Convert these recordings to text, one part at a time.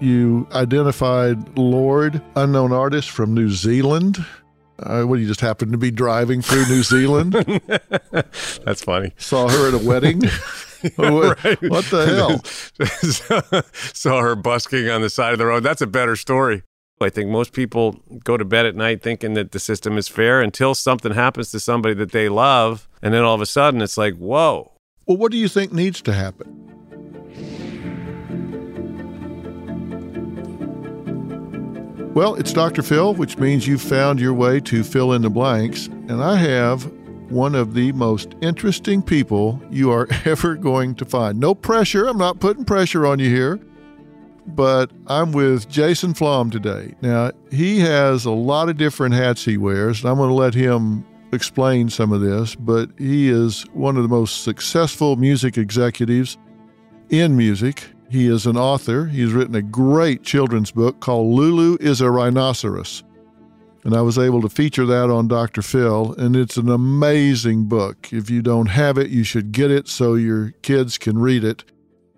You identified Lorde, unknown artist from New Zealand. Uh, what, you just happened to be driving through New Zealand? That's funny. Saw her at a wedding? what, Right. what the hell? Saw her busking on the side of the road. That's a better story. I think most people go to bed at night thinking that the system is fair until something happens to somebody that they love. And then all of a sudden it's like, whoa. Well, what do you think needs to happen? Well, it's Dr. Phil, which means you've found your way to Phil in the Blanks. And I have one of the most interesting people you are ever going to find. No pressure. I'm not putting pressure on you here. But I'm with Jason Flom today. Now, he has a lot of different hats he wears, and I'm going to let him explain some of this, but he is one of the most successful music executives in music. He is an author. He's written a great children's book called Lulu is a Rhinoceros. And I was able to feature that on Dr. Phil, and it's an amazing book. If you don't have it, you should get it so your kids can read it.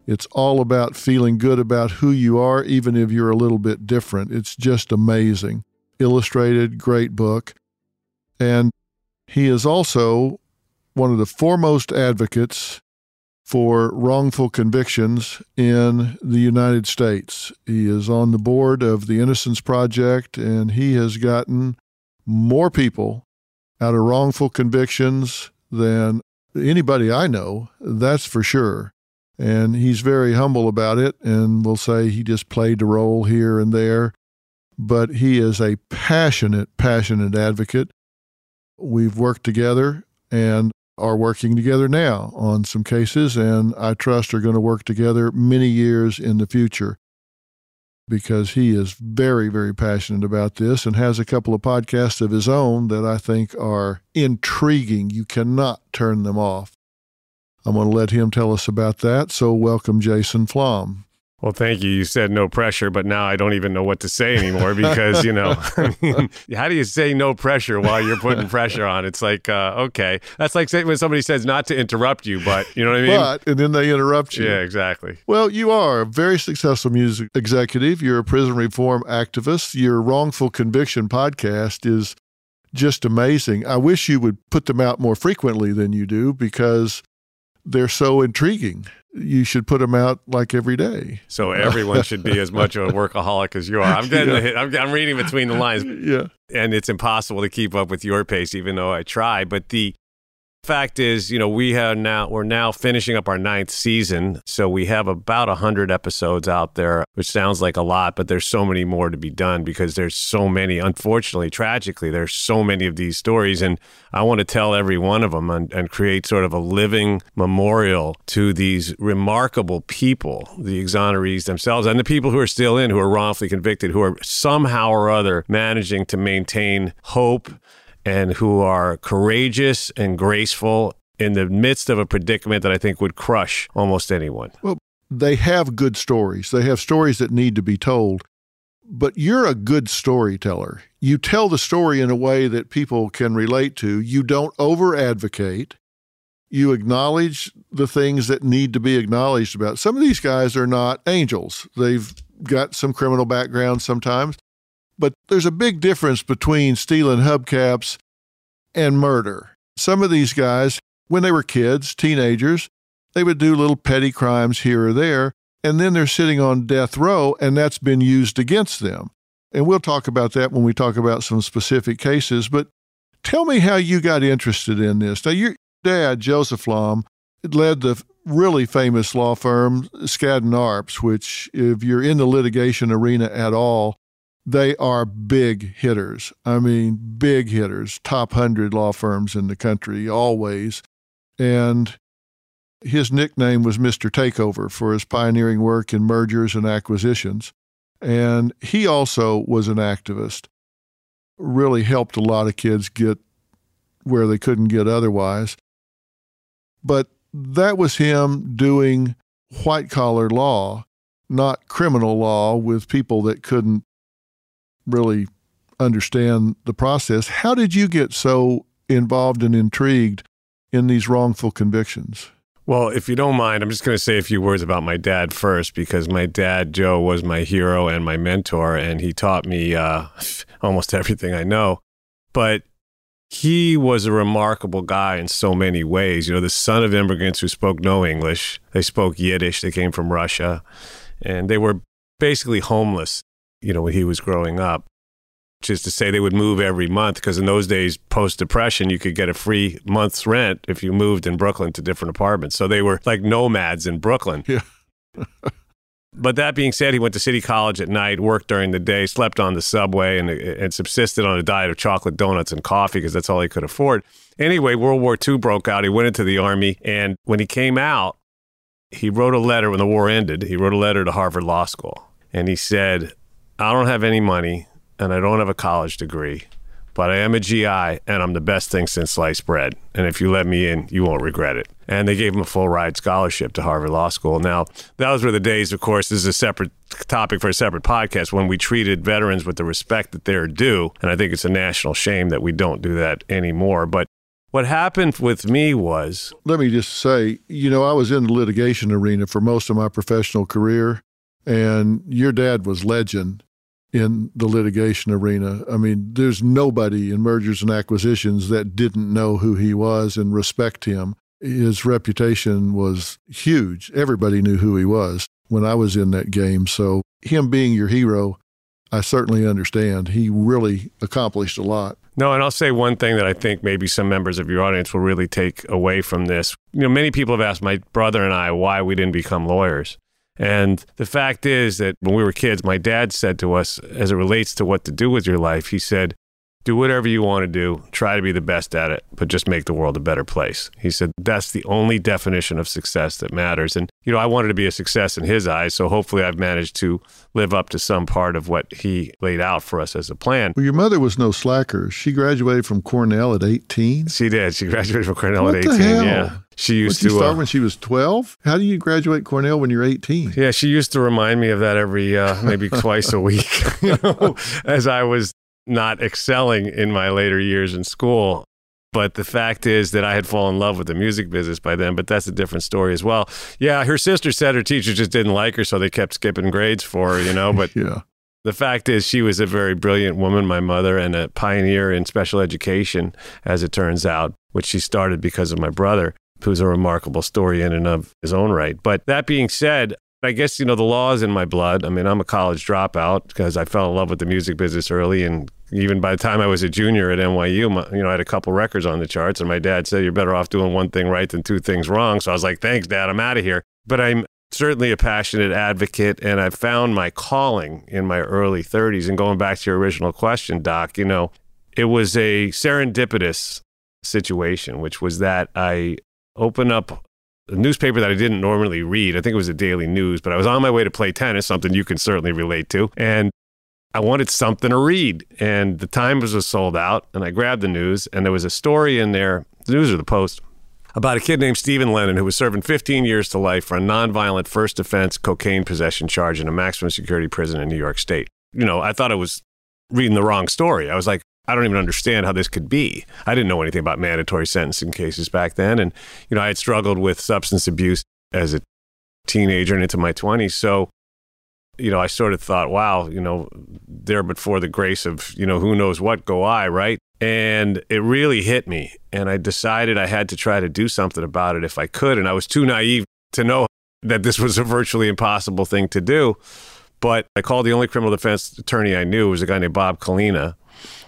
It's all about feeling good about who you are, even if you're a little bit different. It's just amazing. Illustrated, great book. And he is also one of the foremost advocates for wrongful convictions in the United States. He is on the board of the Innocence Project, and he has gotten more people out of wrongful convictions than anybody I know, that's for sure. And he's very humble about it and will say he just played a role here and there. But he is a passionate, passionate advocate. We've worked together and are working together now on some cases, and I trust are going to work together many years in the future because he is very, very passionate about this and has a couple of podcasts of his own that I think are intriguing. You cannot turn them off. I'm going to let him tell us about that. So, welcome, Jason Flom. Well, thank you. You said no pressure, but now I don't even know what to say anymore because, you know, I mean, how do you say no pressure while you're putting pressure on? It's like, uh, okay. That's like saying when somebody says not to interrupt you, but you know what I mean? But, and then they interrupt you. yeah, exactly. Well, you are a very successful music executive. You're a prison reform activist. Your wrongful conviction podcast is just amazing. I wish you would put them out more frequently than you do because they're so intriguing. You should put them out like every day. So everyone should be as much of a workaholic as you are. I'm getting Yeah. the hit. I'm, I'm reading between the lines, Yeah. and it's impossible to keep up with your pace, even though I try. But the fact is, you know, we have now we're now finishing up our ninth season, so we have about hundred episodes out there, which sounds like a lot, but there's so many more to be done because there's so many. Unfortunately, tragically, there's so many of these stories, and I want to tell every one of them and, and create sort of a living memorial to these remarkable people, the exonerees themselves, and the people who are still in, who are wrongfully convicted, who are somehow or other managing to maintain hope and who are courageous and graceful in the midst of a predicament that I think would crush almost anyone. Well, they have good stories. They have stories that need to be told. But you're a good storyteller. You tell the story in a way that people can relate to. You don't over advocate. You acknowledge the things that need to be acknowledged about. Some of these guys are not angels. They've got some criminal background sometimes. But there's a big difference between stealing hubcaps and murder. Some of these guys, when they were kids, teenagers, they would do little petty crimes here or there, and then they're sitting on death row, and that's been used against them. And we'll talk about that when we talk about some specific cases. But tell me how you got interested in this. Now, your dad, Joseph Flom, led the really famous law firm, Skadden Arps, which, if you're in the litigation arena at all, they are big hitters. I mean, big hitters, top 100 law firms in the country, always. And his nickname was Mr. Takeover for his pioneering work in mergers and acquisitions. And he also was an activist, really helped a lot of kids get where they couldn't get otherwise. But that was him doing white collar law, not criminal law with people that couldn't really understand the process. How did you get so involved and intrigued in these wrongful convictions? Well, if you don't mind, I'm just going to say a few words about my dad first because my dad, Joe, was my hero and my mentor, and he taught me uh, almost everything I know. But he was a remarkable guy in so many ways. You know, the son of immigrants who spoke no English, they spoke Yiddish, they came from Russia, and they were basically homeless, you know, when he was growing up which is to say they would move every month because in those days post depression you could get a free month's rent if you moved in brooklyn to different apartments. So they were like nomads in brooklyn. Yeah. but that being said he went to city college at night worked during the day slept on the subway and, and subsisted on a diet of chocolate donuts and coffee because that's all he could afford. Anyway world war ii broke out. He went into the army and when he came out he wrote a letter when the war ended. He wrote a letter to harvard law school and he said i don't have any money and I don't have a college degree, but I am a GI and I'm the best thing since sliced bread. And if you let me in, you won't regret it. And they gave him a full ride scholarship to Harvard Law School. Now, those were the days, of course, this is a separate topic for a separate podcast, when we treated veterans with the respect that they're due. And I think it's a national shame that we don't do that anymore. But what happened with me was Let me just say, you know, I was in the litigation arena for most of my professional career, and your dad was legend in the litigation arena. I mean, there's nobody in mergers and acquisitions that didn't know who he was and respect him. His reputation was huge. Everybody knew who he was when I was in that game. So, him being your hero, I certainly understand. He really accomplished a lot. No, and I'll say one thing that I think maybe some members of your audience will really take away from this. You know, many people have asked my brother and I why we didn't become lawyers. And the fact is that when we were kids, my dad said to us, as it relates to what to do with your life, he said, do whatever you want to do, try to be the best at it, but just make the world a better place. He said that's the only definition of success that matters. And, you know, I wanted to be a success in his eyes. So hopefully I've managed to live up to some part of what he laid out for us as a plan. Well, your mother was no slacker. She graduated from Cornell at 18. She did. She graduated from Cornell What at the 18. hell? Yeah. She used to. start uh, when she was 12? How do you graduate Cornell when you're 18? Yeah, she used to remind me of that every uh, maybe twice a week, you know, as I was not excelling in my later years in school. But the fact is that I had fallen in love with the music business by then, but that's a different story as well. Yeah, her sister said her teacher just didn't like her, so they kept skipping grades for her, you know. But Yeah. the fact is, she was a very brilliant woman, my mother, and a pioneer in special education, as it turns out, which she started because of my brother, who's a remarkable story in and of his own right. But that being said, I guess, you know, the law is in my blood. I mean, I'm a college dropout because I fell in love with the music business early. And even by the time I was a junior at NYU, my, you know, I had a couple records on the charts. And my dad said, You're better off doing one thing right than two things wrong. So I was like, Thanks, Dad, I'm out of here. But I'm certainly a passionate advocate. And I found my calling in my early 30s. And going back to your original question, Doc, you know, it was a serendipitous situation, which was that I opened up a newspaper that I didn't normally read. I think it was a daily news, but I was on my way to play tennis, something you can certainly relate to. And I wanted something to read. And the Times was sold out. And I grabbed the news, and there was a story in there, the news or the Post, about a kid named Stephen Lennon who was serving 15 years to life for a nonviolent first offense cocaine possession charge in a maximum security prison in New York State. You know, I thought I was reading the wrong story. I was like, I don't even understand how this could be. I didn't know anything about mandatory sentencing cases back then. And, you know, I had struggled with substance abuse as a teenager and into my 20s. So, you know, I sort of thought, wow, you know, there but for the grace of, you know, who knows what go I, right? And it really hit me. And I decided I had to try to do something about it if I could. And I was too naive to know that this was a virtually impossible thing to do. But I called the only criminal defense attorney I knew, was a guy named Bob Kalina.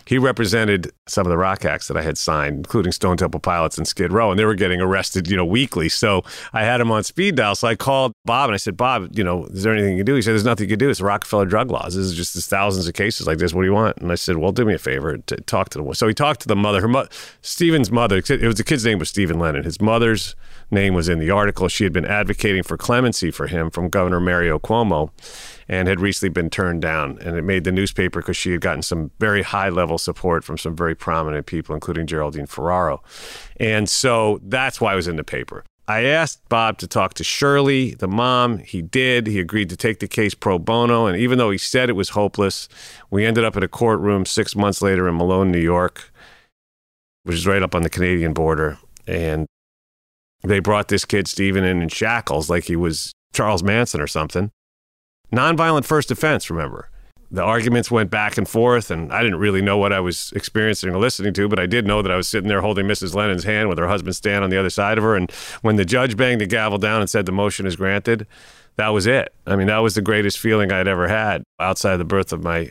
He represented some of the rock acts that I had signed, including Stone Temple Pilots and Skid Row, and they were getting arrested, you know, weekly. So I had him on speed dial. So I called Bob and I said, Bob, you know, is there anything you can do? He said, There's nothing you can do. It's Rockefeller drug laws. This is just thousands of cases like this. What do you want? And I said, Well, do me a favor, to talk to the So he talked to the mother. Her mo- Stephen's mother. It was the kid's name was Stephen Lennon. His mother's name was in the article. She had been advocating for clemency for him from Governor Mario Cuomo and had recently been turned down. And it made the newspaper because she had gotten some very high level support from some very prominent people, including Geraldine Ferraro. And so that's why I was in the paper. I asked Bob to talk to Shirley, the mom. He did. He agreed to take the case pro bono. And even though he said it was hopeless, we ended up in a courtroom six months later in Malone, New York, which is right up on the Canadian border. And They brought this kid, Stephen, in in shackles like he was Charles Manson or something. Nonviolent first offense, remember. The arguments went back and forth, and I didn't really know what I was experiencing or listening to, but I did know that I was sitting there holding Mrs. Lennon's hand with her husband stand on the other side of her. And when the judge banged the gavel down and said the motion is granted, that was it. I mean, that was the greatest feeling I'd ever had outside the birth of my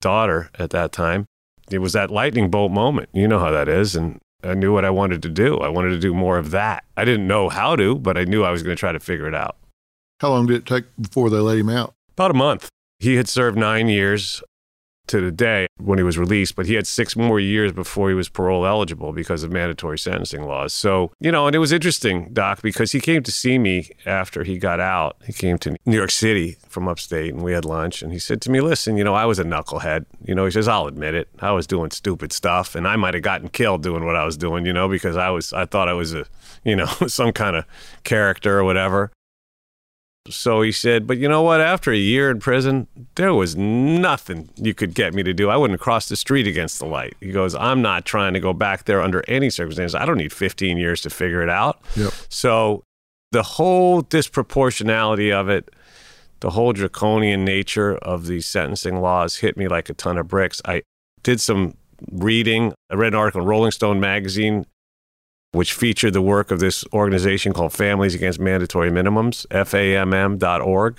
daughter at that time. It was that lightning bolt moment. You know how that is. And I knew what I wanted to do. I wanted to do more of that. I didn't know how to, but I knew I was going to try to figure it out. How long did it take before they let him out? About a month. He had served nine years to the day when he was released, but he had six more years before he was parole eligible because of mandatory sentencing laws. So, you know, and it was interesting, Doc, because he came to see me after he got out. He came to New York City from upstate and we had lunch. And he said to me, Listen, you know, I was a knucklehead. You know, he says, I'll admit it. I was doing stupid stuff and I might have gotten killed doing what I was doing, you know, because I was, I thought I was a, you know, some kind of character or whatever. So he said, But you know what? After a year in prison, there was nothing you could get me to do. I wouldn't cross the street against the light. He goes, I'm not trying to go back there under any circumstances. I don't need 15 years to figure it out. Yep. So the whole disproportionality of it, the whole draconian nature of these sentencing laws hit me like a ton of bricks. I did some reading. I read an article in Rolling Stone magazine which featured the work of this organization called Families Against Mandatory Minimums, FAMM.org.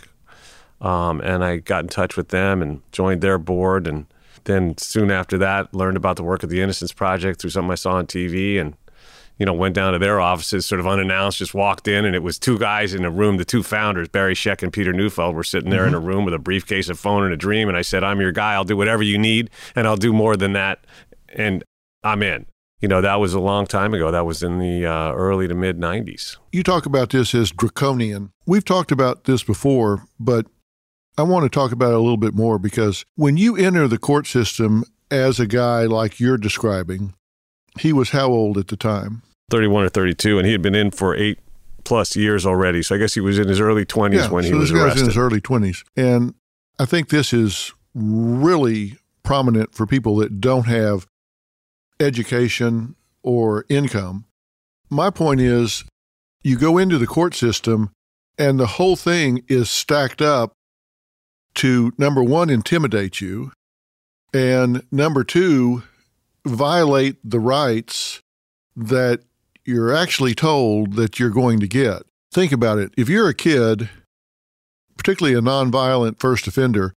Um, and I got in touch with them and joined their board. And then soon after that, learned about the work of the Innocence Project through something I saw on TV and, you know, went down to their offices sort of unannounced, just walked in, and it was two guys in a room. The two founders, Barry Scheck and Peter Neufeld, were sitting there mm-hmm. in a room with a briefcase, a phone, and a dream. And I said, I'm your guy. I'll do whatever you need, and I'll do more than that. And I'm in you know, that was a long time ago. That was in the uh, early to mid 90s. You talk about this as draconian. We've talked about this before, but I want to talk about it a little bit more because when you enter the court system as a guy like you're describing, he was how old at the time? 31 or 32, and he had been in for eight plus years already. So I guess he was in his early 20s yeah, when so he was arrested. in his early 20s. And I think this is really prominent for people that don't have education or income. My point is, you go into the court system and the whole thing is stacked up to number one, intimidate you, and number two, violate the rights that you're actually told that you're going to get. Think about it. If you're a kid, particularly a nonviolent first offender,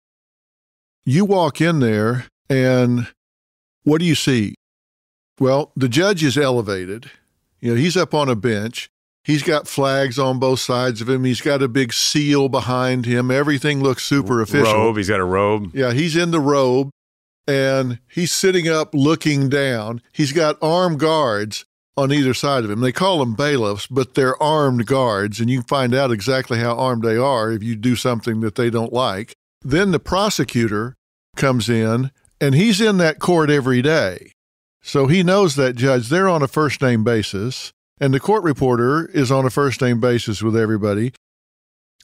you walk in there and what do you see? Well, the judge is elevated. You know, he's up on a bench. He's got flags on both sides of him. He's got a big seal behind him. Everything looks super official. Robe. He's got a robe. Yeah, he's in the robe and he's sitting up looking down. He's got armed guards on either side of him. They call them bailiffs, but they're armed guards, and you can find out exactly how armed they are if you do something that they don't like. Then the prosecutor comes in, and he's in that court every day. So he knows that judge. They're on a first name basis, and the court reporter is on a first name basis with everybody.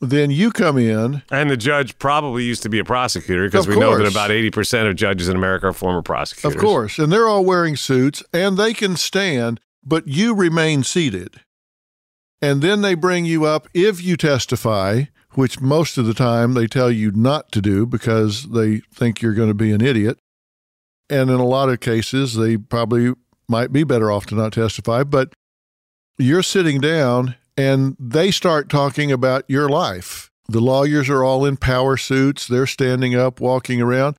Then you come in. And the judge probably used to be a prosecutor because we course. know that about 80% of judges in America are former prosecutors. Of course. And they're all wearing suits and they can stand, but you remain seated. And then they bring you up if you testify, which most of the time they tell you not to do because they think you're going to be an idiot. And in a lot of cases, they probably might be better off to not testify. But you're sitting down and they start talking about your life. The lawyers are all in power suits, they're standing up, walking around,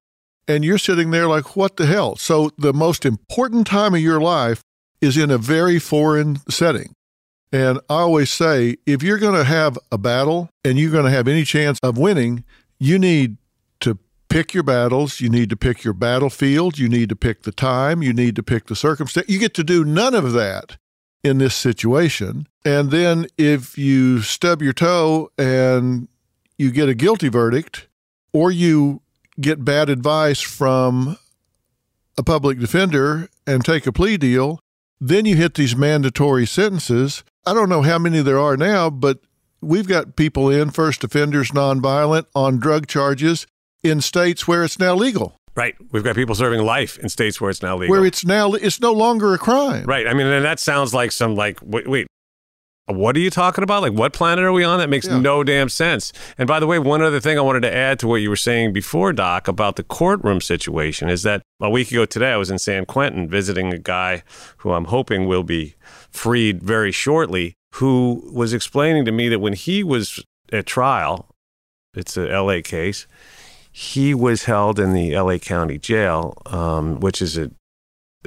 and you're sitting there like, what the hell? So, the most important time of your life is in a very foreign setting. And I always say if you're going to have a battle and you're going to have any chance of winning, you need pick your battles. You need to pick your battlefield. You need to pick the time. You need to pick the circumstance. You get to do none of that in this situation. And then if you stub your toe and you get a guilty verdict, or you get bad advice from a public defender and take a plea deal, then you hit these mandatory sentences. I don't know how many there are now, but we've got people in, first offenders, nonviolent, on drug charges in states where it's now legal. Right. We've got people serving life in states where it's now legal. Where it's now it's no longer a crime. Right. I mean, and that sounds like some like wait, wait what are you talking about? Like, what planet are we on? That makes Yeah. no damn sense. And by the way, one other thing I wanted to add to what you were saying before, Doc, about the courtroom situation is that a week ago today, I was in San Quentin visiting a guy who I'm hoping will be freed very shortly, who was explaining to me that when he was at trial, it's a LA case, he was held in the LA County Jail, um, which is an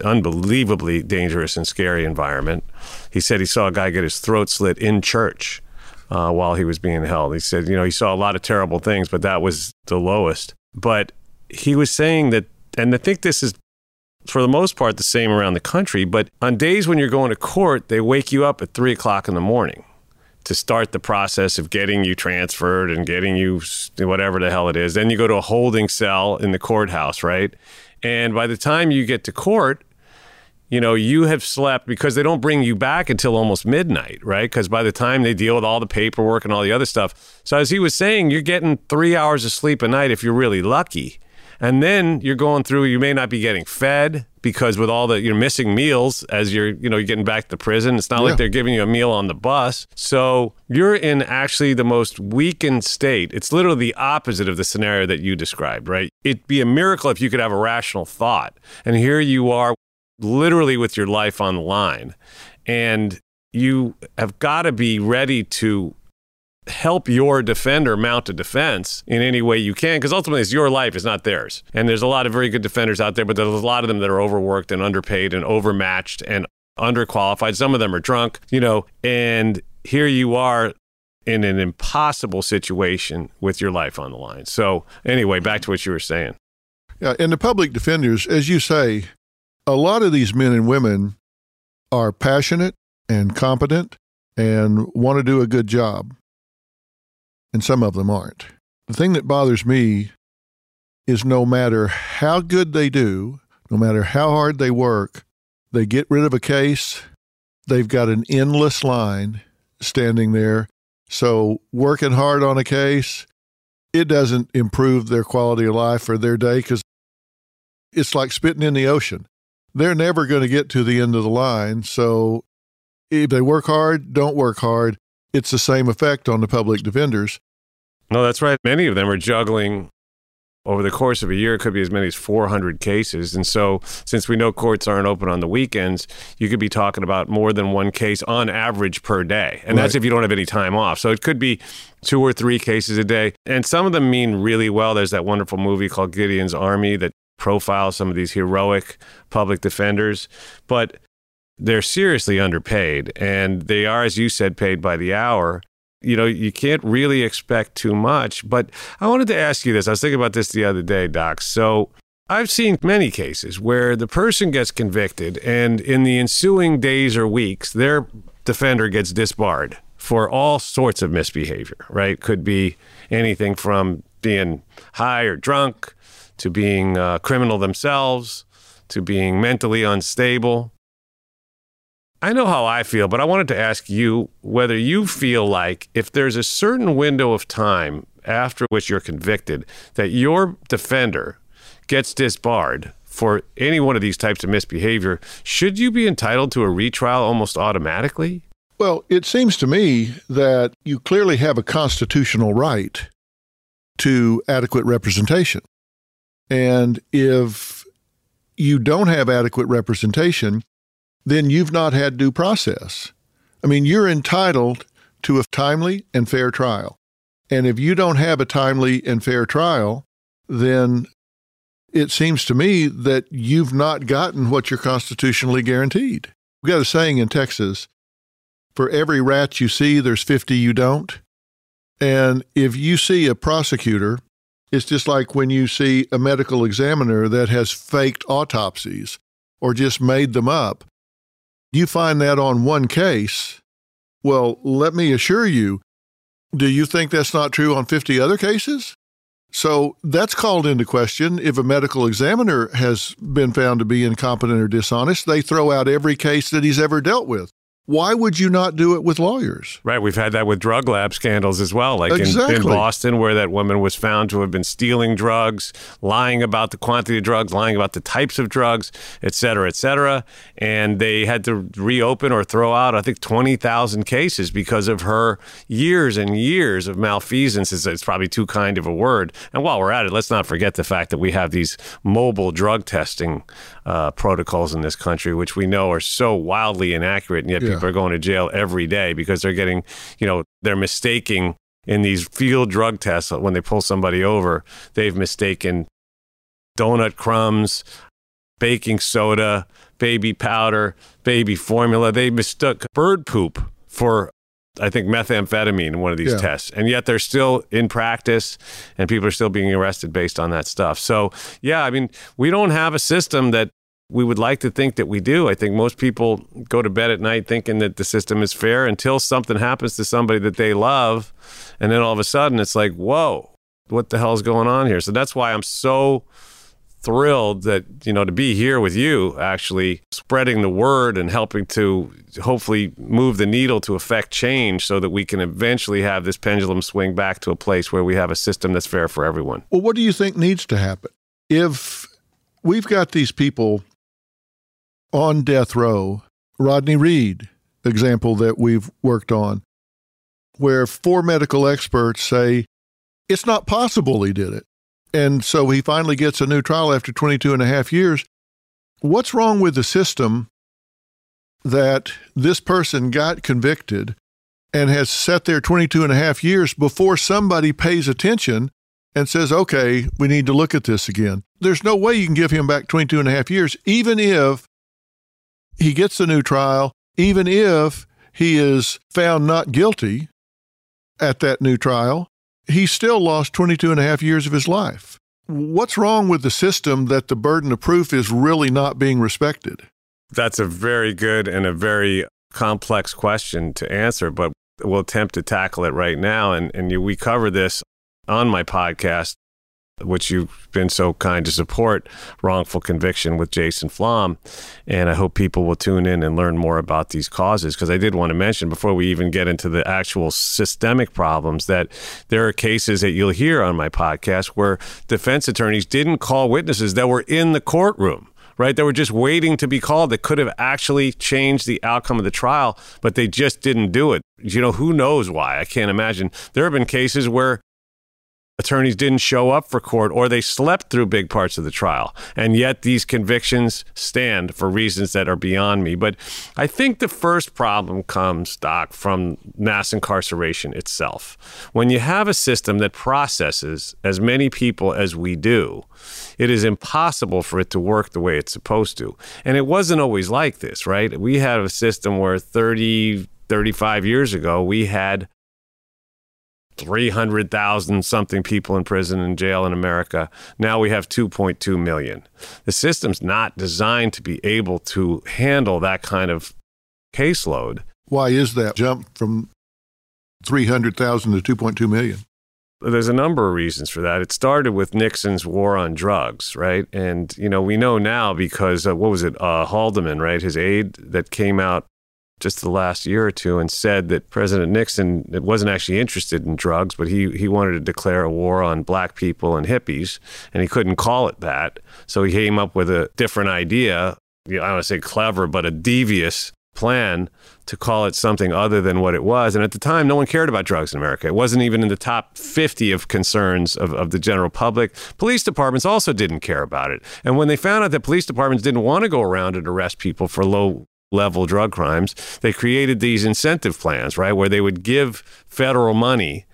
unbelievably dangerous and scary environment. He said he saw a guy get his throat slit in church uh, while he was being held. He said, you know, he saw a lot of terrible things, but that was the lowest. But he was saying that, and I think this is for the most part the same around the country, but on days when you're going to court, they wake you up at three o'clock in the morning to start the process of getting you transferred and getting you whatever the hell it is. Then you go to a holding cell in the courthouse, right? And by the time you get to court, you know, you have slept because they don't bring you back until almost midnight, right? Because by the time they deal with all the paperwork and all the other stuff. So, as he was saying, you're getting three hours of sleep a night if you're really lucky. And then you're going through, you may not be getting fed because with all the, you're missing meals as you're, you know, you're getting back to prison. It's not Yeah. like they're giving you a meal on the bus. So you're in actually the most weakened state. It's literally the opposite of the scenario that you described, right? It'd be a miracle if you could have a rational thought. And here you are literally with your life on the line. And you have got to be ready to help your defender mount a defense in any way you can because ultimately it's your life it's not theirs. And there's a lot of very good defenders out there but there's a lot of them that are overworked and underpaid and overmatched and underqualified. Some of them are drunk you know and here you are in an impossible situation with your life on the line. So anyway back to what you were saying. Yeah, and the public defenders, as you say, a lot of these men and women are passionate and competent and want to do a good job. And some of them aren't. The thing that bothers me is no matter how good they do, no matter how hard they work, they get rid of a case, they've got an endless line standing there. So, working hard on a case, it doesn't improve their quality of life or their day because it's like spitting in the ocean. They're never going to get to the end of the line. So if they work hard, don't work hard, it's the same effect on the public defenders. No, that's right. Many of them are juggling over the course of a year. It could be as many as 400 cases. And so, since we know courts aren't open on the weekends, you could be talking about more than one case on average per day. And that's if you don't have any time off. So, it could be two or three cases a day. And some of them mean really well. There's that wonderful movie called Gideon's Army that profiles some of these heroic public defenders. But they're seriously underpaid. And they are, as you said, paid by the hour you know, you can't really expect too much. But I wanted to ask you this. I was thinking about this the other day, Doc. So I've seen many cases where the person gets convicted, and in the ensuing days or weeks, their defender gets disbarred for all sorts of misbehavior, right? Could be anything from being high or drunk to being a criminal themselves to being mentally unstable. I know how I feel, but I wanted to ask you whether you feel like if there's a certain window of time after which you're convicted that your defender gets disbarred for any one of these types of misbehavior, should you be entitled to a retrial almost automatically? Well, it seems to me that you clearly have a constitutional right to adequate representation. And if you don't have adequate representation, then you've not had due process. I mean, you're entitled to a timely and fair trial. And if you don't have a timely and fair trial, then it seems to me that you've not gotten what you're constitutionally guaranteed. We've got a saying in Texas for every rat you see, there's 50 you don't. And if you see a prosecutor, it's just like when you see a medical examiner that has faked autopsies or just made them up. You find that on one case. Well, let me assure you, do you think that's not true on 50 other cases? So that's called into question. If a medical examiner has been found to be incompetent or dishonest, they throw out every case that he's ever dealt with. Why would you not do it with lawyers? Right. We've had that with drug lab scandals as well, like exactly. in, in, Boston, where that woman was found to have been stealing drugs, lying about the quantity of drugs, lying about the types of drugs, et cetera, et cetera. And they had to reopen or throw out, I think, 20,000 cases because of her years and years of malfeasance. It's probably too kind of a word. And while we're at it, let's not forget the fact that we have these mobile drug testing uh, protocols in this country, which we know are so wildly inaccurate, and yet yeah. people are going to jail every day because they're getting, you know, they're mistaking in these field drug tests when they pull somebody over, they've mistaken donut crumbs, baking soda, baby powder, baby formula. They mistook bird poop for I think methamphetamine in one of these yeah. tests. And yet they're still in practice and people are still being arrested based on that stuff. So, yeah, I mean, we don't have a system that we would like to think that we do. I think most people go to bed at night thinking that the system is fair until something happens to somebody that they love. And then all of a sudden it's like, whoa, what the hell is going on here? So that's why I'm so thrilled that you know to be here with you actually spreading the word and helping to hopefully move the needle to affect change so that we can eventually have this pendulum swing back to a place where we have a system that's fair for everyone. Well, what do you think needs to happen? If we've got these people on death row, Rodney Reed example that we've worked on where four medical experts say it's not possible he did it and so he finally gets a new trial after 22 and a half years. What's wrong with the system that this person got convicted and has sat there 22 and a half years before somebody pays attention and says, okay, we need to look at this again? There's no way you can give him back 22 and a half years, even if he gets a new trial, even if he is found not guilty at that new trial he still lost 22 and a half years of his life. What's wrong with the system that the burden of proof is really not being respected? That's a very good and a very complex question to answer, but we'll attempt to tackle it right now. And, and you, we cover this on my podcast which you've been so kind to support, Wrongful Conviction with Jason Flom. And I hope people will tune in and learn more about these causes. Because I did want to mention before we even get into the actual systemic problems that there are cases that you'll hear on my podcast where defense attorneys didn't call witnesses that were in the courtroom right? They were just waiting to be called that could have actually changed the outcome of the trial, but they just didn't do it. You know, who knows why? I can't imagine. There have been cases where attorneys didn't show up for court or they slept through big parts of the trial. And yet these convictions stand for reasons that are beyond me. But I think the first problem comes, Doc, from mass incarceration itself. When you have a system that processes as many people as we do, it is impossible for it to work the way it's supposed to. And it wasn't always like this, right? We had a system where 30, 35 years ago, we had 300,000 something people in prison and jail in America. Now we have 2.2 million. The system's not designed to be able to handle that kind of caseload. Why is that jump from 300,000 to 2.2 million? There's a number of reasons for that. It started with Nixon's war on drugs, right? And, you know, we know now because, uh, what was it, uh, Haldeman, right? His aide that came out just the last year or two and said that President Nixon wasn't actually interested in drugs, but he, he wanted to declare a war on black people and hippies, and he couldn't call it that. So he came up with a different idea. You know, I don't want to say clever, but a devious plan to call it something other than what it was. And at the time, no one cared about drugs in America. It wasn't even in the top 50 of concerns of, of the general public. Police departments also didn't care about it. And when they found out that police departments didn't want to go around and arrest people for low level drug crimes, they created these incentive plans, right, where they would give federal money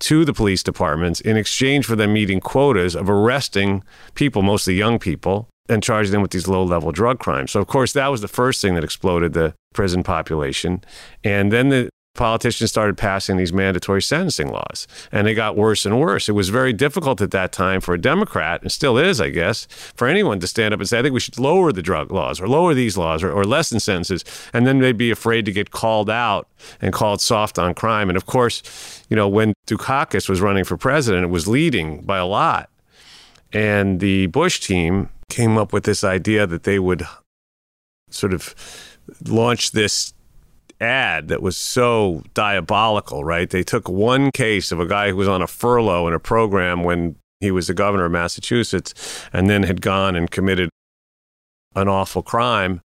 to the police departments in exchange for them meeting quotas of arresting people, mostly young people, and charging them with these low level drug crimes. So, of course, that was the first thing that exploded the prison population. And then the politicians started passing these mandatory sentencing laws and they got worse and worse. It was very difficult at that time for a Democrat, and still is, I guess, for anyone to stand up and say, I think we should lower the drug laws or lower these laws or, or lessen sentences. And then they'd be afraid to get called out and called soft on crime. And of course, you know, when Dukakis was running for president, it was leading by a lot. And the Bush team came up with this idea that they would sort of launch this ad that was so diabolical, right? They took one case of a guy who was on a furlough in a program when he was the governor of Massachusetts and then had gone and committed an awful crime.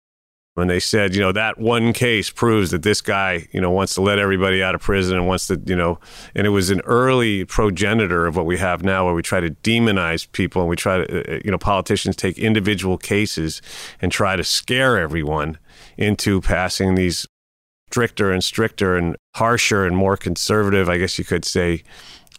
When they said, you know, that one case proves that this guy, you know, wants to let everybody out of prison and wants to, you know, and it was an early progenitor of what we have now where we try to demonize people and we try to, uh, you know, politicians take individual cases and try to scare everyone into passing these stricter and stricter and harsher and more conservative, I guess you could say,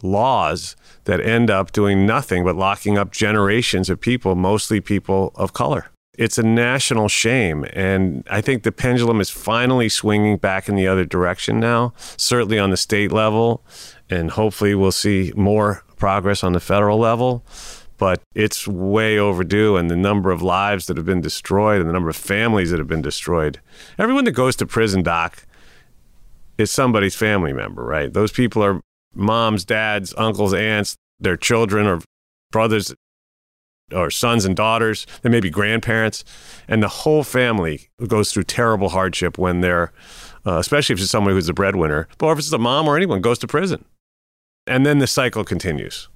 laws that end up doing nothing but locking up generations of people, mostly people of color. It's a national shame. And I think the pendulum is finally swinging back in the other direction now, certainly on the state level. And hopefully we'll see more progress on the federal level. But it's way overdue. And the number of lives that have been destroyed and the number of families that have been destroyed. Everyone that goes to prison, Doc, is somebody's family member, right? Those people are moms, dads, uncles, aunts, their children or brothers or sons and daughters. They may be grandparents, and the whole family goes through terrible hardship when they're, uh, especially if it's someone who's the breadwinner, but if it's a mom or anyone goes to prison, and then the cycle continues.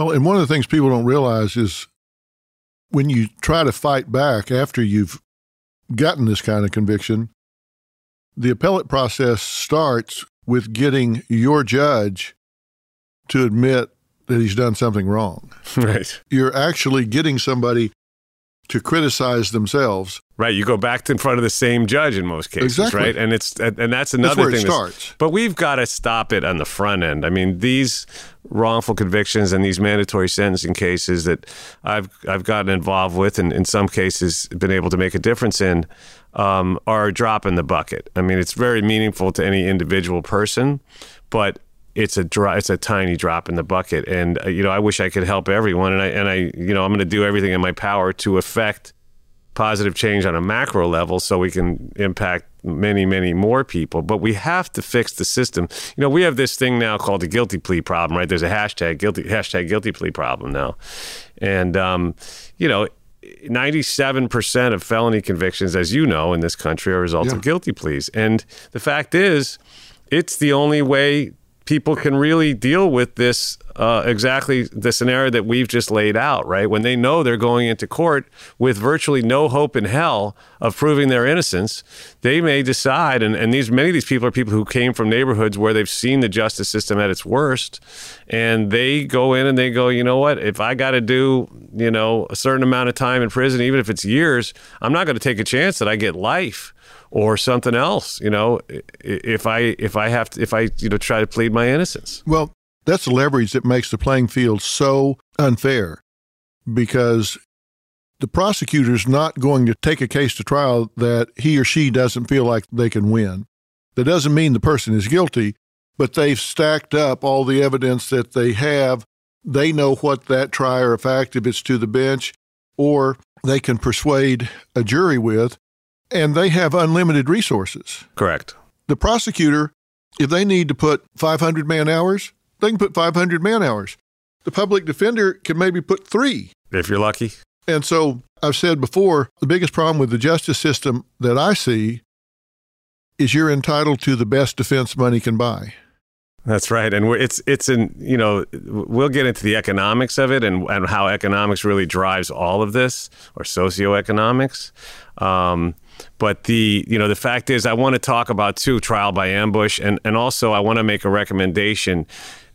Well, and one of the things people don't realize is when you try to fight back after you've gotten this kind of conviction, the appellate process starts with getting your judge to admit that he's done something wrong. Right. You're actually getting somebody to criticize themselves. Right. You go back in front of the same judge in most cases, exactly. right? And it's and that's another that's thing. starts. But we've got to stop it on the front end. I mean, these wrongful convictions and these mandatory sentencing cases that I've I've gotten involved with, and in some cases been able to make a difference in, um, are a drop in the bucket. I mean, it's very meaningful to any individual person, but it's a dry, it's a tiny drop in the bucket. And uh, you know, I wish I could help everyone, and I and I you know I'm going to do everything in my power to affect positive change on a macro level so we can impact many many more people. But we have to fix the system. You know we have this thing now called the guilty plea problem right? There's a hashtag guilty hashtag guilty plea problem now. And um, you know 97% of felony convictions as you know in this country are a result Yeah. of guilty pleas. And the fact is it's the only way people can really deal with this uh, exactly the scenario that we've just laid out, right? When they know they're going into court with virtually no hope in hell of proving their innocence, they may decide, and, and these many of these people are people who came from neighborhoods where they've seen the justice system at its worst, and they go in and they go, you know what? If I got to do, you know, a certain amount of time in prison, even if it's years, I'm not going to take a chance that I get life or something else. You know, if I if I have to if I you know try to plead my innocence. Well, that's the leverage that makes the playing field so unfair because the prosecutor's not going to take a case to trial that he or she doesn't feel like they can win. That doesn't mean the person is guilty, but they've stacked up all the evidence that they have. They know what that trier of fact, if it's to the bench, or they can persuade a jury with, and they have unlimited resources Correct. the prosecutor, if they need to put 500 man hours, they can put 500 man hours. The public defender can maybe put three. If you're lucky. And so I've said before the biggest problem with the justice system that I see is you're entitled to the best defense money can buy. That's right, and we're, it's it's in you know we'll get into the economics of it and and how economics really drives all of this or socioeconomics. Um, but the you know the fact is, I want to talk about too trial by ambush, and and also I want to make a recommendation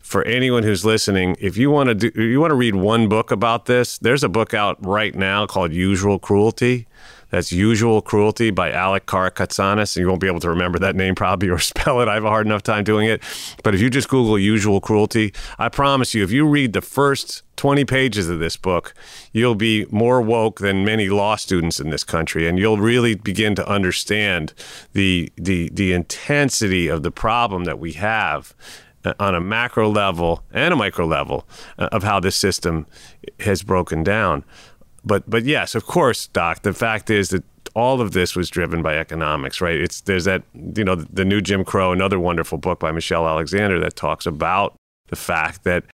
for anyone who's listening. If you want to do, you want to read one book about this, there's a book out right now called Usual Cruelty. That's Usual Cruelty by Alec Karakatsanis. And you won't be able to remember that name probably or spell it. I have a hard enough time doing it. But if you just Google Usual Cruelty, I promise you, if you read the first 20 pages of this book, you'll be more woke than many law students in this country. And you'll really begin to understand the, the, the intensity of the problem that we have on a macro level and a micro level uh, of how this system has broken down. But but yes, of course, Doc. The fact is that all of this was driven by economics, right? It's there's that you know the new Jim Crow, another wonderful book by Michelle Alexander that talks about the fact that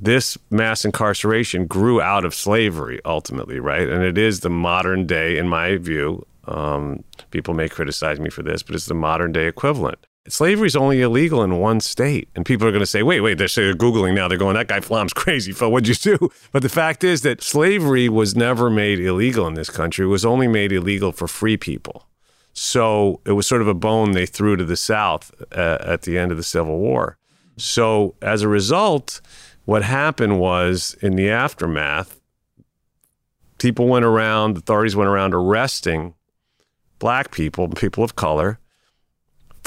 this mass incarceration grew out of slavery ultimately, right? And it is the modern day, in my view, Um, people may criticize me for this, but it's the modern day equivalent. Slavery is only illegal in one state. And people are going to say, wait, wait, they're, they're Googling now. They're going, that guy Flom's crazy, Phil. What'd you do? But the fact is that slavery was never made illegal in this country. It was only made illegal for free people. So it was sort of a bone they threw to the South uh, at the end of the Civil War. So as a result, what happened was in the aftermath, people went around, authorities went around arresting black people, people of color,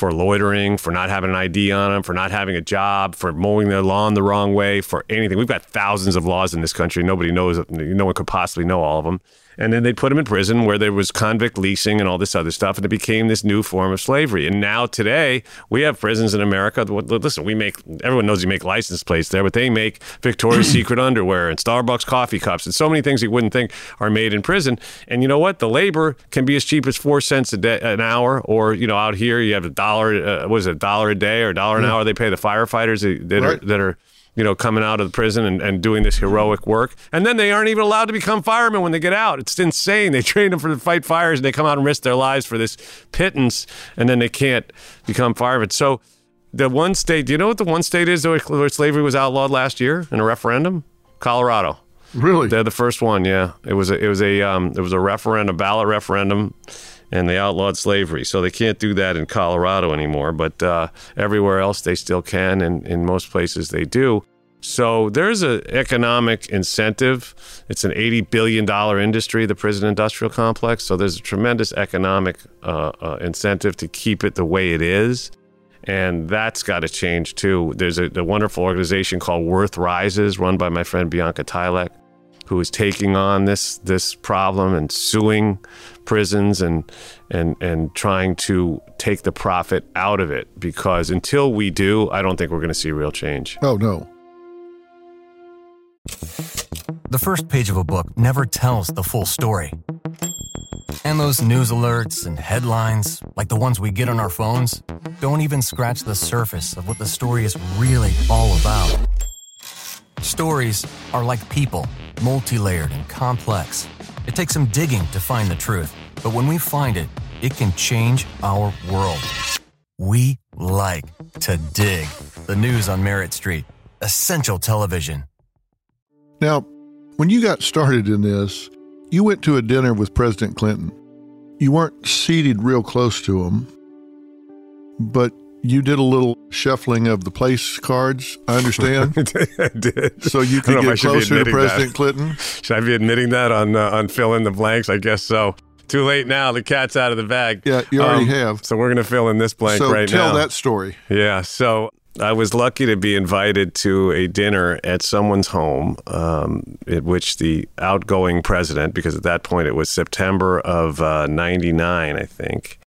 for loitering, for not having an ID on them, for not having a job, for mowing their lawn the wrong way, for anything. We've got thousands of laws in this country. Nobody knows, no one could possibly know all of them and then they'd put them in prison where there was convict leasing and all this other stuff, and it became this new form of slavery. And now today we have prisons in America. Listen, we make everyone knows you make license plates there, but they make Victoria's Secret underwear and Starbucks coffee cups and so many things you wouldn't think are made in prison. And you know what? The labor can be as cheap as four cents a day, an hour, or you know, out here you have a dollar. Uh, it, a dollar a day or a dollar an hour? They pay the firefighters that, right. are that are you know, coming out of the prison and, and doing this heroic work. And then they aren't even allowed to become firemen when they get out. It's insane. They train them for to fight fires and they come out and risk their lives for this pittance and then they can't become firemen. So the one state, do you know what the one state is where slavery was outlawed last year in a referendum? Colorado. Really? They're the first one, yeah. It was a, it was a um, it was a referendum, ballot referendum and they outlawed slavery. So they can't do that in Colorado anymore, but uh, everywhere else they still can, and in most places they do. So there's an economic incentive. It's an $80 billion industry, the prison industrial complex. So there's a tremendous economic uh, uh, incentive to keep it the way it is. And that's got to change too. There's a, a, wonderful organization called Worth Rises, run by my friend Bianca Tylek, who is taking on this this problem and suing prisons and and and trying to take the profit out of it because until we do, I don't think we're going to see real change. Oh no. The first page of a book never tells the full story. And those news alerts and headlines, like the ones we get on our phones, don't even scratch the surface of what the story is really all about. Stories are like people, multi layered and complex. It takes some digging to find the truth, but when we find it, it can change our world. We like to dig. The news on Merit Street, essential television. Now, when you got started in this, you went to a dinner with President Clinton. You weren't seated real close to him, but you did a little shuffling of the place cards, I understand. I did. So you could get closer to President that. Clinton. Should I be admitting that on uh, on Phil in the Blanks? I guess so. Too late now. The cat's out of the bag. Yeah, you already um, have. So we're going to fill in this blank so right now. Tell that story. Yeah. So I was lucky to be invited to a dinner at someone's home, um, at which the outgoing president, because at that point it was September of uh, 99, I think,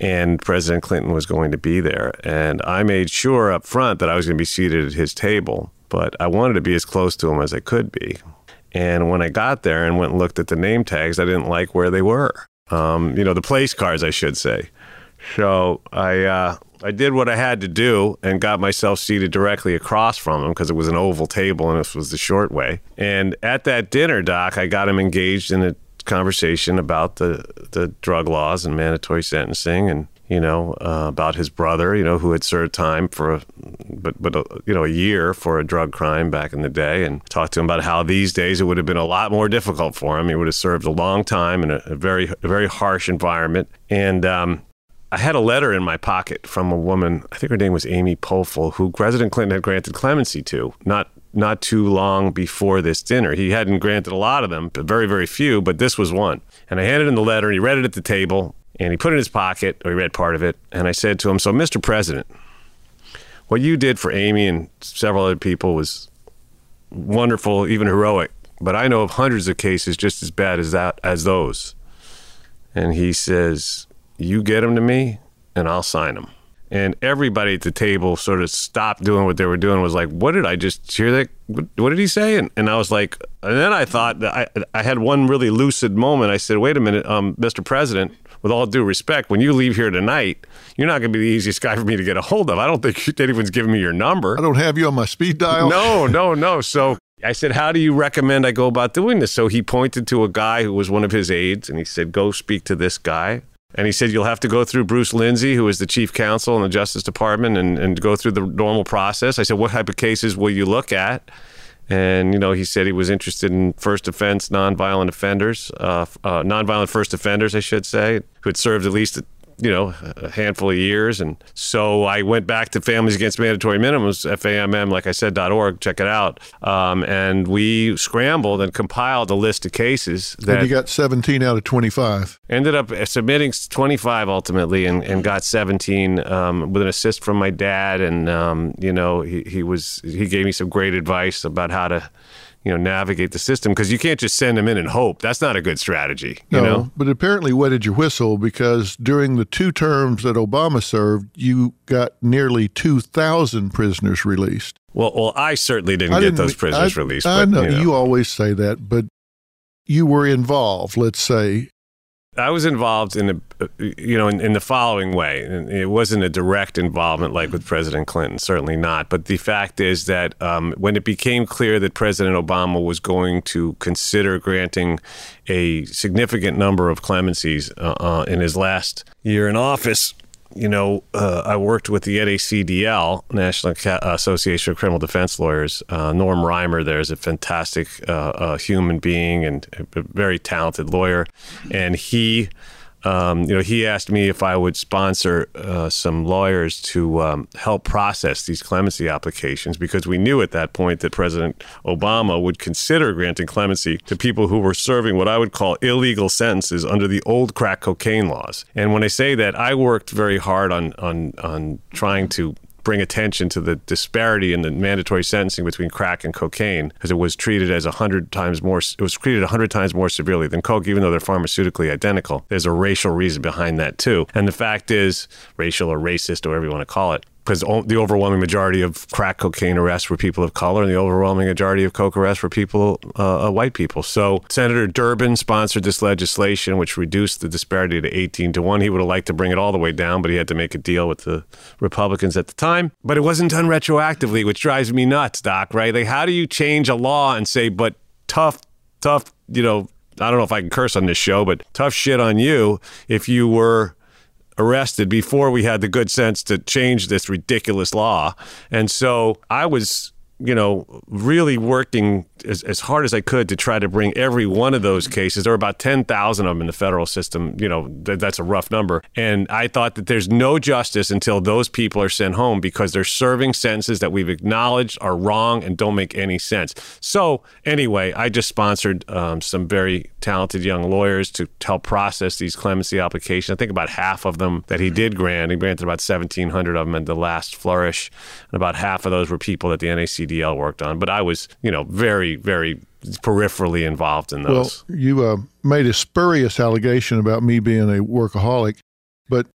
and President Clinton was going to be there. And I made sure up front that I was going to be seated at his table, but I wanted to be as close to him as I could be. And when I got there and went and looked at the name tags, I didn't like where they were. Um, you know, the place cards, I should say. So I uh, I did what I had to do and got myself seated directly across from him because it was an oval table and this was the short way. And at that dinner, Doc, I got him engaged in a conversation about the the drug laws and mandatory sentencing and you know uh, about his brother you know who had served time for a, but but a, uh, you know a year for a drug crime back in the day and talked to him about how these days it would have been a lot more difficult for him. He would have served a long time in a, a very a very harsh environment. And um, I had a letter in my pocket from a woman, I think her name was Amy Pofahl, who President Clinton had granted clemency to, not not too long before this dinner. He hadn't granted a lot of them, but very, very few, but this was one. And I handed him the letter, and he read it at the table, and he put it in his pocket, or he read part of it, and I said to him, So, Mr. President, what you did for Amy and several other people was wonderful, even heroic, but I know of hundreds of cases just as bad as that as those. And he says, you get them to me and I'll sign them. And everybody at the table sort of stopped doing what they were doing. Was like, "What did I just hear? That what did he say?" And, and I was like, and then I thought that I I had one really lucid moment. I said, "Wait a minute, um, Mr. President, with all due respect, when you leave here tonight, you're not going to be the easiest guy for me to get a hold of. I don't think anyone's giving me your number. I don't have you on my speed dial. No, no, no. So I said, How do you recommend I go about doing this? So he pointed to a guy who was one of his aides and he said, Go speak to this guy. And he said, You'll have to go through Bruce Lindsey, who is the chief counsel in the Justice Department, and, and go through the normal process. I said, What type of cases will you look at? And, you know, he said he was interested in first offense, nonviolent offenders, uh, uh, nonviolent first offenders, I should say, who had served at least you know, a handful of years. And so I went back to Families Against Mandatory Minimums, FAMM, like I said, dot .org, check it out. Um, and we scrambled and compiled a list of cases that. And you got 17 out of 25. Ended up submitting 25 ultimately and, and got 17 um, with an assist from my dad. And, um, you know, he, he was, he gave me some great advice about how to, you know navigate the system because you can't just send them in and hope. That's not a good strategy. no, know? but apparently wetted your whistle because during the two terms that Obama served, you got nearly two thousand prisoners released. Well, well, I certainly didn't I get didn't, those prisoners I, released. I but, know, you know you always say that, but you were involved. Let's say I was involved in the, you know, in, in, the following way. It wasn't a direct involvement like with President Clinton, certainly not. But the fact is that um, when it became clear that President Obama was going to consider granting a significant number of clemencies uh, uh, in his last year in office, you know, uh, I worked with the NACDL, National Association of Criminal Defense Lawyers. Uh, Norm Reimer there is a fantastic uh, uh human being and a very talented lawyer, and he um, you know, he asked me if I would sponsor uh, some lawyers to um, help process these clemency applications because we knew at that point that President Obama would consider granting clemency to people who were serving what I would call illegal sentences under the old crack cocaine laws. And when I say that, I worked very hard on on on trying to bring attention to the disparity in the mandatory sentencing between crack and cocaine because it was treated as a hundred times more. It was treated a hundred times more severely than coke, even though they're pharmaceutically identical. There's a racial reason behind that too, and the fact is, racial or racist or whatever you want to call it, because the overwhelming majority of crack cocaine arrests were people of color, and the overwhelming majority of coke arrests were people, uh, uh, white people. So Senator Durbin sponsored this legislation, which reduced the disparity to 18 to 1. He would have liked to bring it all the way down, but he had to make a deal with the Republicans at the time. But it wasn't done retroactively, which drives me nuts, Doc, right? Like, how do you change a law and say, but tough, tough, you know, I don't know if I can curse on this show, but tough shit on you if you were arrested before we had the good sense to change this ridiculous law. And so I was you know, really working as, as hard as I could to try to bring every one of those cases. There were about 10,000 of them in the federal system. You know, th- that's a rough number. And I thought that there's no justice until those people are sent home because they're serving sentences that we've acknowledged are wrong and don't make any sense. So, anyway, I just sponsored um, some very talented young lawyers to help process these clemency applications. I think about half of them that he did grant. He granted about 1,700 of them in the last flourish. And about half of those were people that the NAC CDL worked on, but I was, you know, very, very peripherally involved in those. Well, you uh, made a spurious allegation about me being a workaholic, but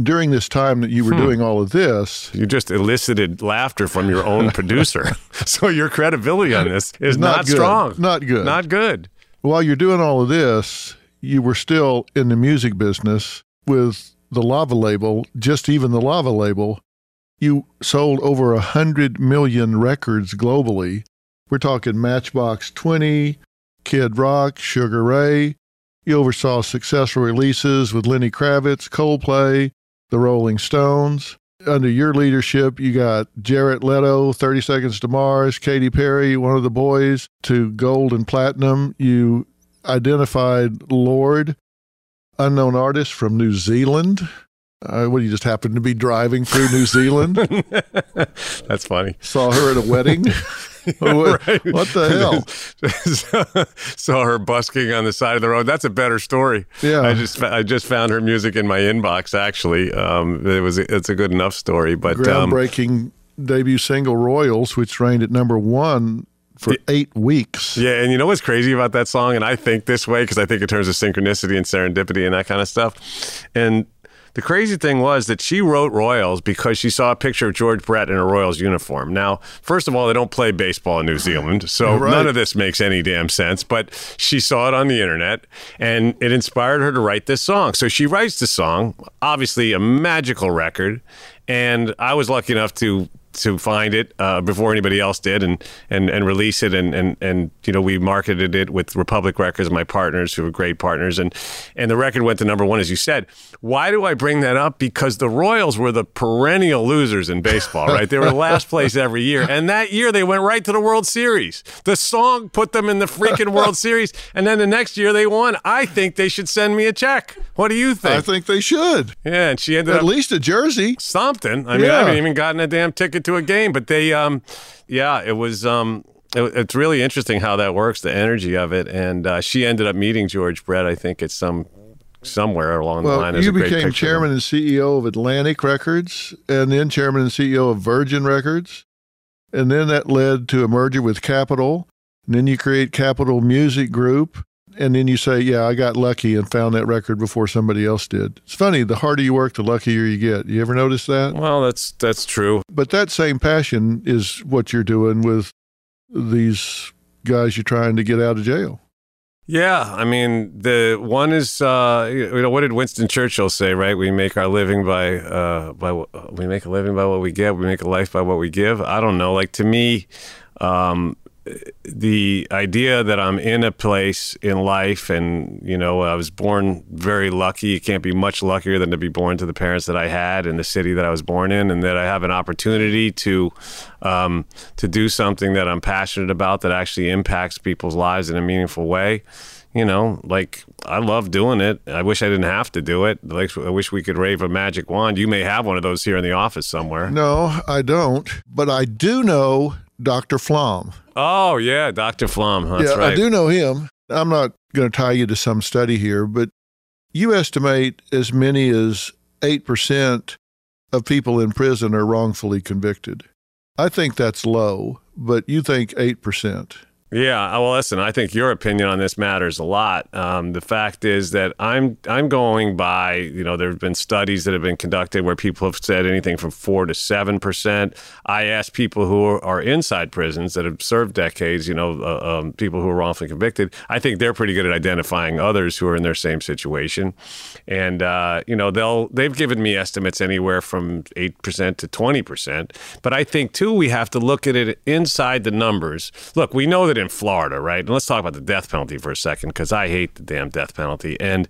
during this time that you were hmm. doing all of this, you just elicited laughter from your own producer. so your credibility on this is not, not strong. Not good. Not good. While you're doing all of this, you were still in the music business with the Lava label, just even the Lava label, you sold over a 100 million records globally. We're talking Matchbox 20, Kid Rock, Sugar Ray. You oversaw successful releases with Lenny Kravitz, Coldplay, the Rolling Stones. Under your leadership, you got Jared Leto, 30 Seconds to Mars, Katy Perry, one of the boys, to gold and platinum. You identified Lorde, unknown artist from New Zealand. Uh, what, you just happened to be driving through New Zealand? That's funny. Saw her at a wedding? what, right. what, the hell? Saw her busking on the side of the road. That's a better story. Yeah, I just I just found her music in my inbox. Actually, um, it was it's a good enough story. But um, groundbreaking um, debut single "Royals," which reigned at number one for eight weeks. Yeah, and you know what's crazy about that song? And I think this way because I think in terms of synchronicity and serendipity and that kind of stuff. And the crazy thing was that she wrote Royals because she saw a picture of George Brett in a Royals uniform. Now, first of all, they don't play baseball in New Zealand, so right. none of this makes any damn sense. But she saw it on the internet and it inspired her to write this song. So she writes the song, obviously a magical record. And I was lucky enough to to find it uh, before anybody else did and and, and release it and, and and you know we marketed it with Republic Records, my partners who are great partners and and the record went to number one as you said. Why do I bring that up? Because the Royals were the perennial losers in baseball, right? They were last place every year, and that year they went right to the World Series. The song put them in the freaking World Series, and then the next year they won. I think they should send me a check. What do you think? I think they should. Yeah, and she ended At up at least a jersey. something. I mean, I haven't even gotten a damn ticket to a game, but they, um, yeah, it was. Um, it, it's really interesting how that works, the energy of it. And uh, she ended up meeting George Brett, I think, at some somewhere along the line. Well, There's you became chairman and CEO of Atlantic Records, and then chairman and CEO of Virgin Records, and then that led to a merger with Capitol. And then you create Capitol Music Group, and then you say, "Yeah, I got lucky and found that record before somebody else did." It's funny. The harder you work, the luckier you get. You ever notice that? Well, that's that's true. But that same passion is what you're doing with these guys you're trying to get out of jail. Yeah, I mean, the one is, uh, you know, what did Winston Churchill say? Right, we make our living by, uh, by we make a living by what we get. We make a life by what we give. I don't know. Like to me, um, the idea that I'm in a place in life, and you know, I was born very lucky. You can't be much luckier than to be born to the parents that I had in the city that I was born in, and that I have an opportunity to um, to do something that I'm passionate about that actually impacts people's lives in a meaningful way. You know, like I love doing it. I wish I didn't have to do it. Like I wish we could wave a magic wand. You may have one of those here in the office somewhere. No, I don't. But I do know Dr. Flom. Oh yeah, Dr. Flom. That's yeah, right. I do know him. I'm not going to tie you to some study here, but you estimate as many as 8% of people in prison are wrongfully convicted. I think that's low, but you think 8%. Yeah, well, listen. I think your opinion on this matters a lot. Um, the fact is that I'm I'm going by. You know, there have been studies that have been conducted where people have said anything from four to seven percent. I asked people who are, are inside prisons that have served decades. You know, uh, um, people who are wrongfully convicted. I think they're pretty good at identifying others who are in their same situation, and uh, you know they'll they've given me estimates anywhere from eight percent to twenty percent. But I think too we have to look at it inside the numbers. Look, we know that in Florida, right? And let's talk about the death penalty for a second because I hate the damn death penalty. And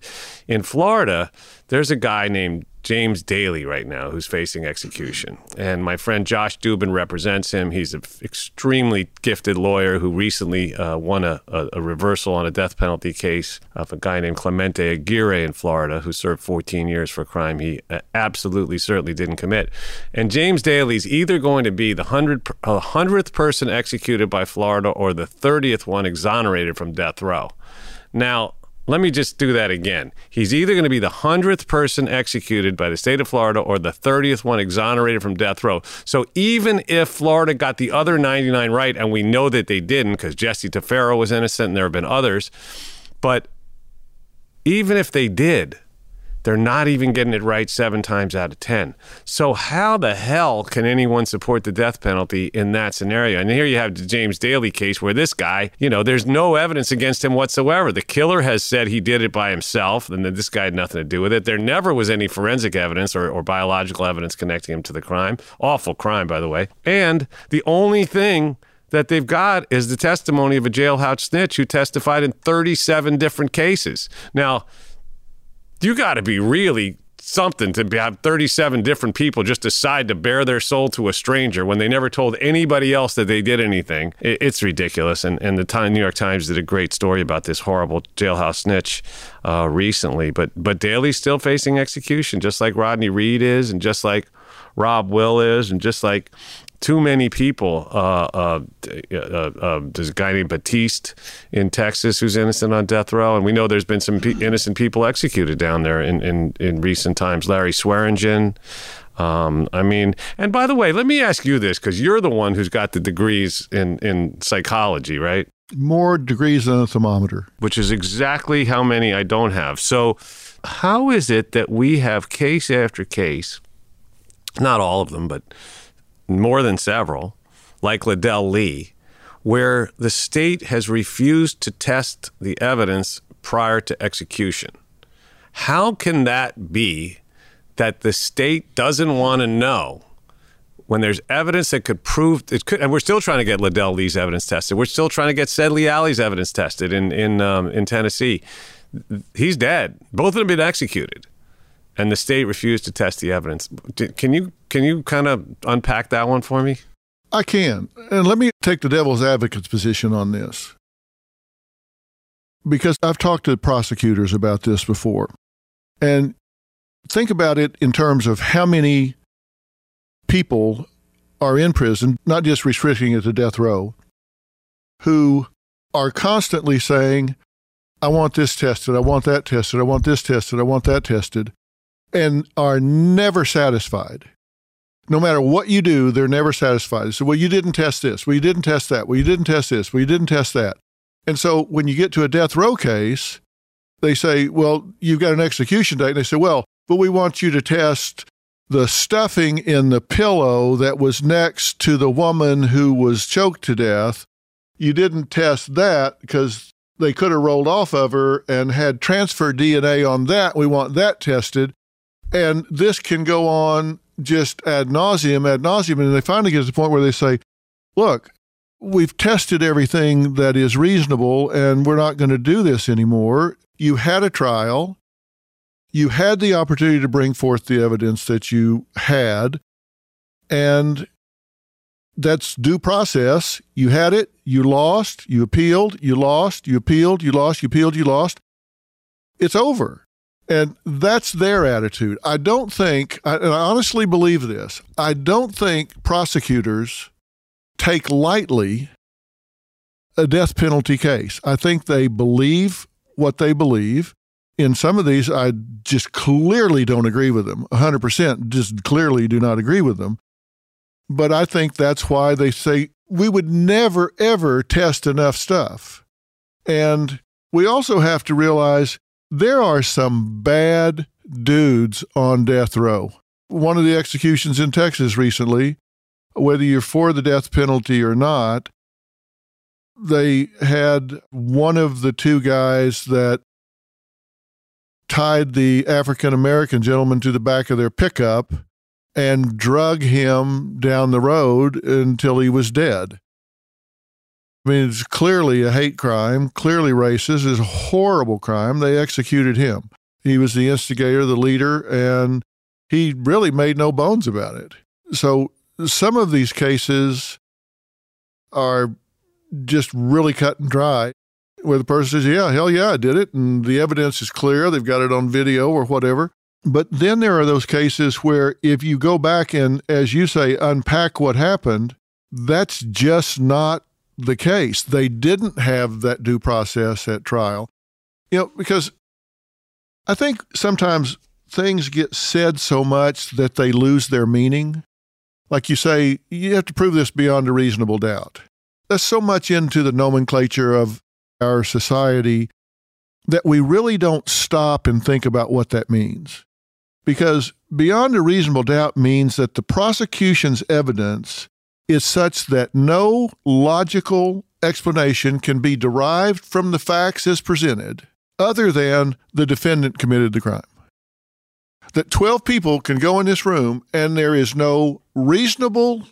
in Florida, there's a guy named James Dailey right now who's facing execution. And my friend Josh Dubin represents him. He's an extremely gifted lawyer who recently uh, won a, a, a reversal on a death penalty case of a guy named Clemente Aguirre in Florida who served 14 years for a crime he uh, absolutely certainly didn't commit. And James Dailey's either going to be the 100, uh, 100th person executed by Florida or the 30th one exonerated from death row. Now, let me just do that again. He's either going to be the 100th person executed by the state of Florida or the 30th one exonerated from death row. So even if Florida got the other 99 right, and we know that they didn't because Jesse Tafero was innocent and there have been others, but even if they did, they're not even getting it right seven times out of 10. So, how the hell can anyone support the death penalty in that scenario? And here you have the James Dailey case where this guy, you know, there's no evidence against him whatsoever. The killer has said he did it by himself and that this guy had nothing to do with it. There never was any forensic evidence or, or biological evidence connecting him to the crime. Awful crime, by the way. And the only thing that they've got is the testimony of a jailhouse snitch who testified in 37 different cases. Now, you got to be really something to have 37 different people just decide to bare their soul to a stranger when they never told anybody else that they did anything. It, it's ridiculous. And, and the time, New York Times did a great story about this horrible jailhouse snitch uh, recently. But, but Dailey's still facing execution, just like Rodney Reed is, and just like Rob Will is, and just like too many people. Uh, uh, uh, uh, there's a guy named Batiste in Texas who's innocent on death row, and we know there's been some pe- innocent people executed down there in, in, in recent times. Larry Swearingen. Um, I mean, and by the way, let me ask you this because you're the one who's got the degrees in, in psychology, right? More degrees than a thermometer. Which is exactly how many I don't have. So, how is it that we have case after case, not all of them, but more than several, like Ledell Lee, where the state has refused to test the evidence prior to execution. How can that be that the state doesn't want to know when there's evidence that could prove it could, and we're still trying to get Ledell Lee's evidence tested. We're still trying to get Sedley Alley's evidence tested in in um, in Tennessee. He's dead. Both of them have been executed, and the state refused to test the evidence. Can you can you kind of unpack that one for me? I can, and let me take the devil's advocate's position on this because I've talked to prosecutors about this before, and think about it in terms of how many people are in prison, not just restricting it to death row, who are constantly saying, I want this tested, I want that tested, I want this tested, I want that tested, and are never satisfied. No matter what you do, they're never satisfied. They say, Well, you didn't test this. Well, you didn't test that. Well, you didn't test this. Well, you didn't test that. And so when you get to a death row case, they say, Well, you've got an execution date. And they say, Well, but we want you to test the stuffing in the pillow that was next to the woman who was choked to death. You didn't test that because they could have rolled off of her and had transfer DNA on that. We want that tested. And this can go on just ad nauseum, ad nauseum. And they finally get to the point where they say, look, we've tested everything that is reasonable and we're not going to do this anymore. You had a trial you had the opportunity to bring forth the evidence that you had, and that's due process. You had it, you lost, you appealed, you lost, you appealed, you lost, you appealed, you lost. It's over. And that's their attitude. I don't think, and I honestly believe this, I don't think prosecutors take lightly a death penalty case. I think they believe what they believe in some of these, I just clearly don't agree with them. 100% just clearly do not agree with them. But I think that's why they say we would never, ever test enough stuff. And we also have to realize there are some bad dudes on death row. One of the executions in Texas recently, whether you're for the death penalty or not, they had one of the two guys that tied the African American gentleman to the back of their pickup and drug him down the road until he was dead. I mean, it's clearly a hate crime, clearly racist, it's a horrible crime. They executed him. He was the instigator, the leader, and he really made no bones about it. So some of these cases are just really cut and dry where the person says, Yeah, hell yeah, I did it. And the evidence is clear. They've got it on video or whatever. But then there are those cases where if you go back and, as you say, unpack what happened, that's just not the case. They didn't have that due process at trial. You know, because I think sometimes things get said so much that they lose their meaning. Like you say, you have to prove this beyond a reasonable doubt. That's so much into the nomenclature of our society that we really don't stop and think about what that means. Because beyond a reasonable doubt means that the prosecution's evidence is such that no logical explanation can be derived from the facts as presented other than the defendant committed the crime. That 12 people can go in this room and there is no reasonable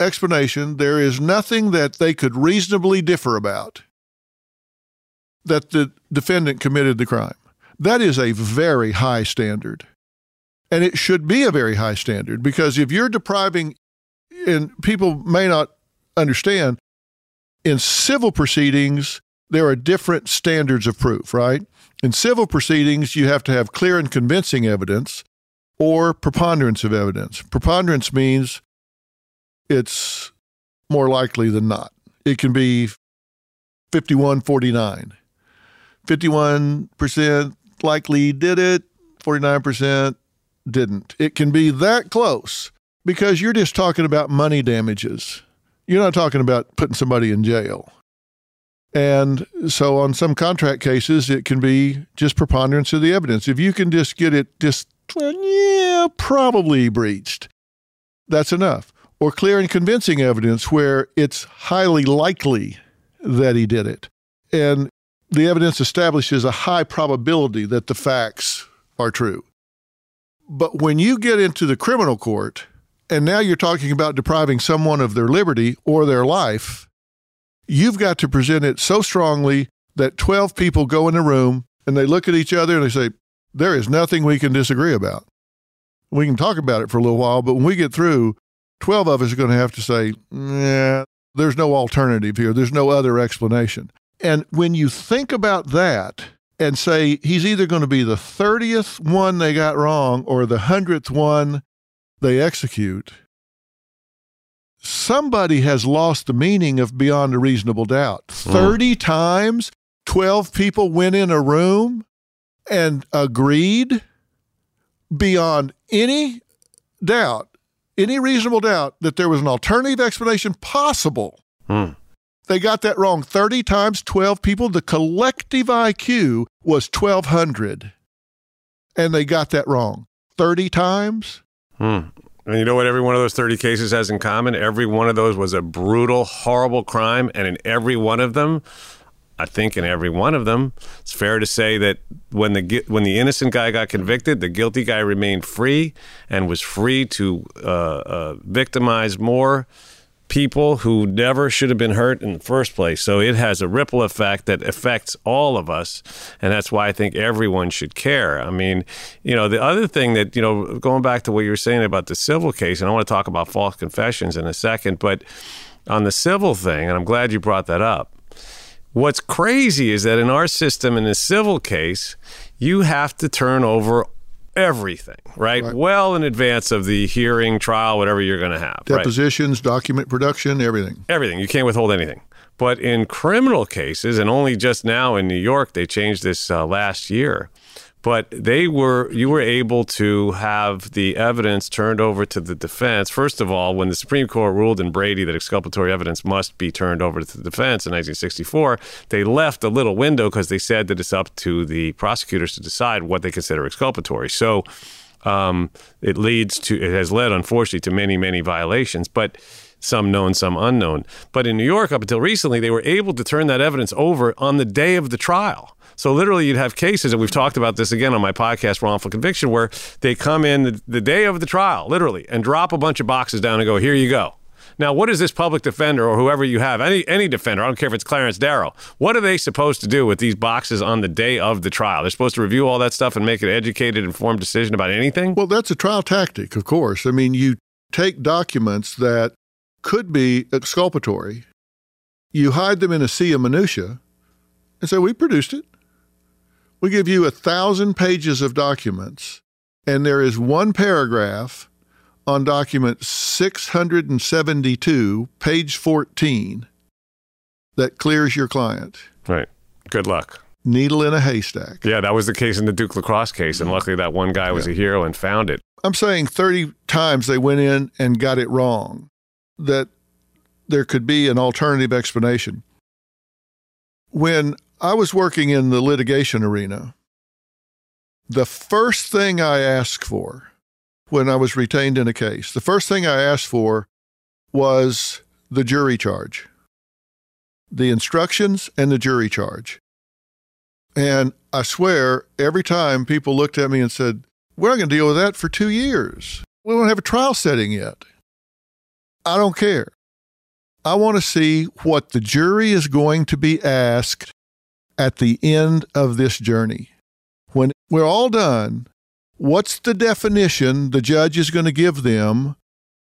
explanation, there is nothing that they could reasonably differ about that the defendant committed the crime. That is a very high standard. And it should be a very high standard because if you're depriving, and people may not understand, in civil proceedings, there are different standards of proof, right? In civil proceedings, you have to have clear and convincing evidence or preponderance of evidence. Preponderance means it's more likely than not. It can be 5149. 51% likely did it, 49% didn't. It can be that close because you're just talking about money damages. You're not talking about putting somebody in jail. And so on some contract cases, it can be just preponderance of the evidence. If you can just get it just, yeah, probably breached, that's enough. Or clear and convincing evidence where it's highly likely that he did it. And the evidence establishes a high probability that the facts are true. But when you get into the criminal court, and now you're talking about depriving someone of their liberty or their life, you've got to present it so strongly that 12 people go in a room and they look at each other and they say, There is nothing we can disagree about. We can talk about it for a little while, but when we get through, 12 of us are going to have to say, Yeah, there's no alternative here. There's no other explanation. And when you think about that and say he's either going to be the 30th one they got wrong or the 100th one they execute, somebody has lost the meaning of beyond a reasonable doubt. 30 mm. times 12 people went in a room and agreed beyond any doubt, any reasonable doubt, that there was an alternative explanation possible. Mm. They got that wrong 30 times 12 people. The collective IQ was 1,200. And they got that wrong 30 times. Hmm. And you know what every one of those 30 cases has in common? Every one of those was a brutal, horrible crime. And in every one of them, I think in every one of them, it's fair to say that when the when the innocent guy got convicted, the guilty guy remained free and was free to uh, uh, victimize more people who never should have been hurt in the first place. So it has a ripple effect that affects all of us. And that's why I think everyone should care. I mean, you know, the other thing that, you know, going back to what you were saying about the civil case, and I want to talk about false confessions in a second, but on the civil thing, and I'm glad you brought that up. What's crazy is that in our system, in a civil case, you have to turn over everything, right? right? Well in advance of the hearing, trial, whatever you're going to have. Depositions, right? document production, everything. Everything. You can't withhold anything. But in criminal cases, and only just now in New York, they changed this uh, last year but they were you were able to have the evidence turned over to the defense. First of all, when the Supreme Court ruled in Brady that exculpatory evidence must be turned over to the defense in 1964, they left a little window because they said that it's up to the prosecutors to decide what they consider exculpatory. So um, it leads to it has led unfortunately to many many violations, but some known, some unknown. But in New York, up until recently, they were able to turn that evidence over on the day of the trial. So literally, you'd have cases, and we've talked about this again on my podcast, Wrongful Conviction, where they come in the, the day of the trial, literally, and drop a bunch of boxes down and go, "Here you go." Now, what is this public defender or whoever you have, any any defender, I don't care if it's Clarence Darrow, what are they supposed to do with these boxes on the day of the trial? They're supposed to review all that stuff and make an educated, informed decision about anything? Well, that's a trial tactic, of course. I mean, you take documents that could be exculpatory, you hide them in a sea of minutia, and say, We produced it. We give you a thousand pages of documents, and there is one paragraph on document 672, page 14, that clears your client. Right. Good luck. Needle in a haystack. Yeah, that was the case in the Duke lacrosse case, and luckily that one guy was yeah. a hero and found it. I'm saying 30 times they went in and got it wrong, that there could be an alternative explanation. When I was working in the litigation arena. The first thing I asked for when I was retained in a case, the first thing I asked for was the jury charge, the instructions and the jury charge. And I swear, every time people looked at me and said, We're not going to deal with that for two years. We don't have a trial setting yet. I don't care. I want to see what the jury is going to be asked at the end of this journey. When we're all done, what's the definition the judge is going to give them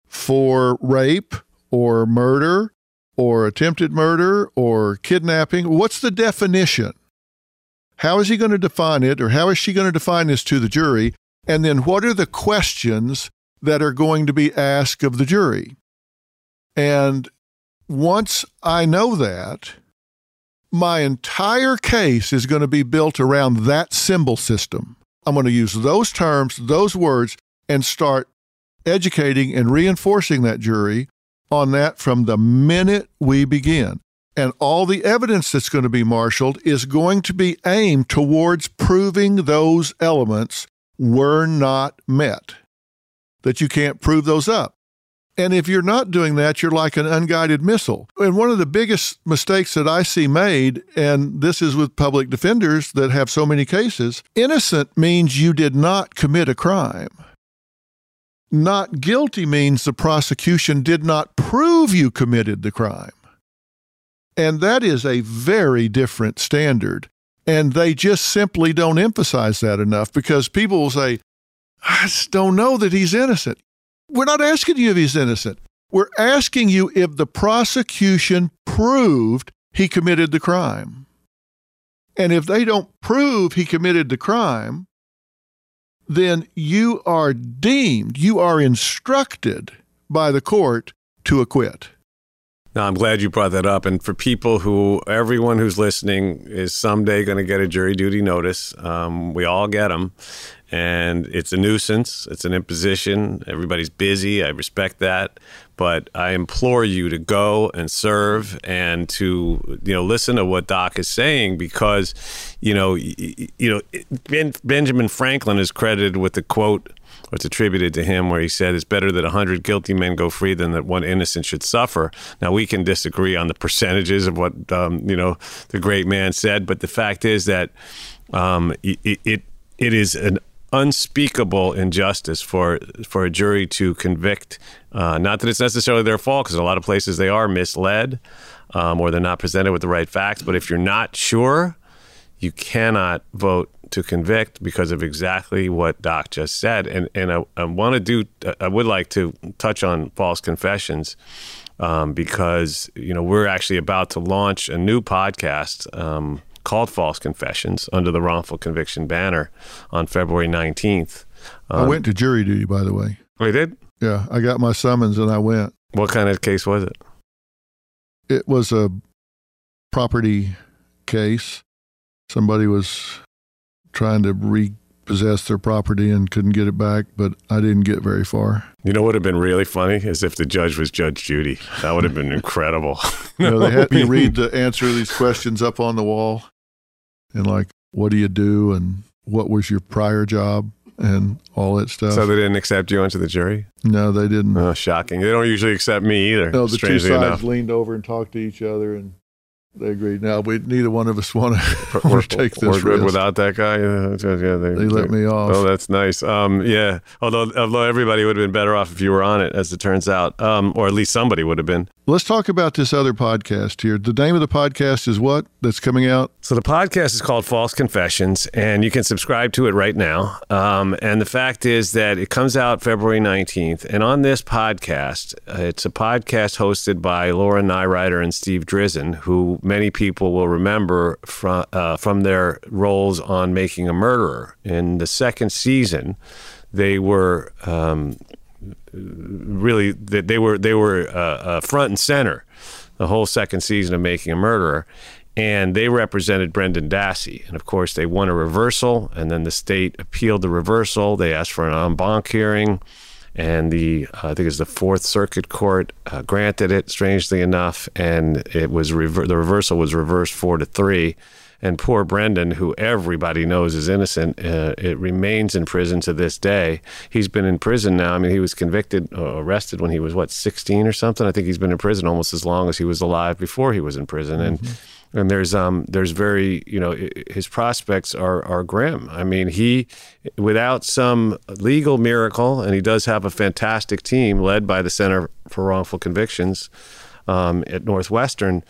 for rape or murder or attempted murder or kidnapping? What's the definition? How is he going to define it or how is she going to define this to the jury? And then what are the questions that are going to be asked of the jury? And once I know that, my entire case is going to be built around that symbol system. I'm going to use those terms, those words, and start educating and reinforcing that jury on that from the minute we begin. And all the evidence that's going to be marshaled is going to be aimed towards proving those elements were not met, that you can't prove those up. And if you're not doing that, you're like an unguided missile. And one of the biggest mistakes that I see made, and this is with public defenders that have so many cases, innocent means you did not commit a crime. Not guilty means the prosecution did not prove you committed the crime. And that is a very different standard. And they just simply don't emphasize that enough because people will say, I just don't know that he's innocent. We're not asking you if he's innocent. We're asking you if the prosecution proved he committed the crime. And if they don't prove he committed the crime, then you are deemed, you are instructed by the court to acquit. Now, I'm glad you brought that up. And for people who, everyone who's listening is someday going to get a jury duty notice. Um, we all get them. And it's a nuisance, it's an imposition. Everybody's busy. I respect that. But I implore you to go and serve and to, you know, listen to what Doc is saying because, you know, you know, ben, Benjamin Franklin is credited with the quote or it's attributed to him where he said it's better that 100 guilty men go free than that one innocent should suffer. Now, we can disagree on the percentages of what, um, you know, the great man said, but the fact is that um, it, it, it is an unspeakable injustice for for a jury to convict. Uh, not that it's necessarily their fault, because a lot of places they are misled um, or they're not presented with the right facts. But if you're not sure, you cannot vote to convict because of exactly what Doc just said. And and I, I want to do. I would like to touch on false confessions. Um, because you know we're actually about to launch a new podcast um, called False Confessions under the wrongful conviction banner on February 19th. Um, I went to jury duty, by the way. Oh, you did? Yeah, I got my summons and I went. What kind of case was it? It was a property case. Somebody was trying to repossess their property and couldn't get it back, but I didn't get very far. You know what would have been really funny is if the judge was Judge Judy. That would have been incredible. you know, they had me read the answer to these questions up on the wall and like, what do you do? And what was your prior job? And all that stuff. So they didn't accept you onto the jury? No, they didn't. Oh, shocking. They don't usually accept me either. No, the two sides enough. leaned over and talked to each other and they agreed. Now, we neither one of us want to take this. We're good risk. without that guy. Yeah, they, they let me off. Oh, that's nice. Um, yeah. Although, although everybody would have been better off if you were on it, as it turns out, um, or at least somebody would have been. Let's talk about this other podcast here. The name of the podcast is what? That's coming out. So the podcast is called False Confessions, and you can subscribe to it right now. Um, and the fact is that it comes out February nineteenth, and on this podcast, uh, it's a podcast hosted by Laura Nirider and Steve Drizin, who many people will remember from uh, from their roles on Making a Murderer. In the second season, they were um, really they were they were uh, uh, front and center the whole second season of Making a Murderer. And they represented Brendan Dassey. And of course, they won a reversal, and then the state appealed the reversal. They asked for an en banc hearing and the uh, I think it's the Fourth Circuit Court uh, granted it. Strangely enough, and it was rever- the reversal was reversed four to three. And poor Brendan, who everybody knows is innocent, uh, it remains in prison to this day. He's been in prison now. I mean, he was convicted, uh, arrested when he was what, 16 or something. I think he's been in prison almost as long as he was alive before he was in prison. Mm-hmm. And there's um there's very you know his prospects are are grim. I mean he without some legal miracle, and he does have a fantastic team led by the Center for Wrongful Convictions um, at Northwestern.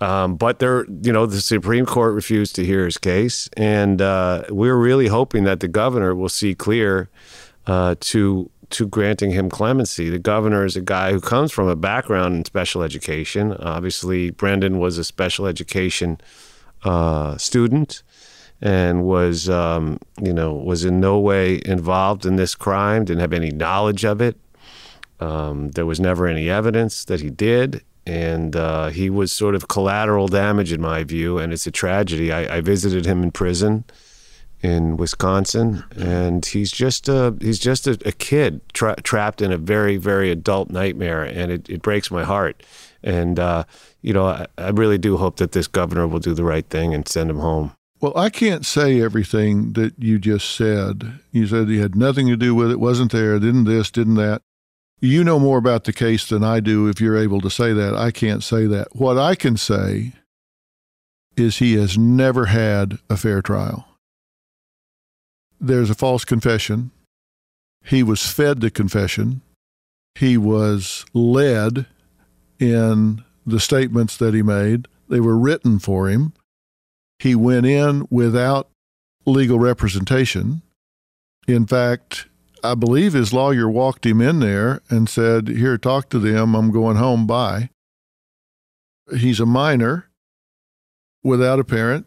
Um, but there, you know, the Supreme Court refused to hear his case, and uh, we're really hoping that the governor will see clear uh, to to granting him clemency. The governor is a guy who comes from a background in special education. Obviously, Brendan was a special education uh, student and was, um, you know, was in no way involved in this crime. Didn't have any knowledge of it. Um, there was never any evidence that he did, and uh, he was sort of collateral damage in my view. And it's a tragedy. I, I visited him in prison in Wisconsin, and he's just a he's just a, a kid tra- trapped in a very very adult nightmare, and it, it breaks my heart. And uh, you know, I, I really do hope that this governor will do the right thing and send him home. Well, I can't say everything that you just said. You said he had nothing to do with it, wasn't there, didn't this, didn't that. You know more about the case than I do if you're able to say that. I can't say that. What I can say is he has never had a fair trial there's a false confession. He was fed the confession. He was led in the statements that he made. They were written for him. He went in without legal representation. In fact, I believe his lawyer walked him in there and said, Here, talk to them. I'm going home. Bye. He's a minor without a parent.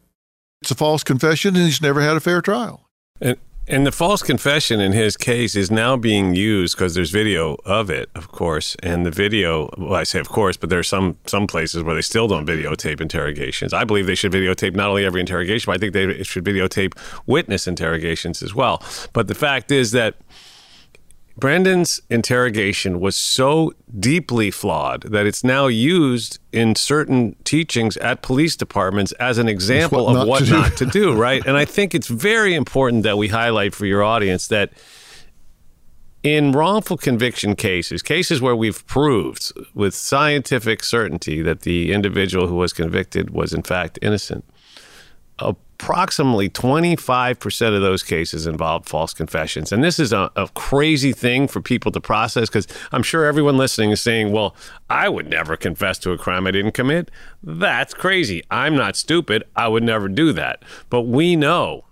It's a false confession, and he's never had a fair trial. And and the false confession in his case is now being used because there's video of it, of course. And the video, well, I say of course, but there's some some places where they still don't videotape interrogations. I believe they should videotape not only every interrogation, but I think they should videotape witness interrogations as well. But the fact is that Brandon's interrogation was so deeply flawed that it's now used in certain teachings at police departments as an example what of what to not to do, right? and I think it's very important that we highlight for your audience that in wrongful conviction cases, cases where we've proved with scientific certainty that the individual who was convicted was in fact innocent, approximately 25% of those cases involve false confessions. And this is a, a crazy thing for people to process because I'm sure everyone listening is saying, well, I would never confess to a crime I didn't commit. That's crazy. I'm not stupid. I would never do that. But we know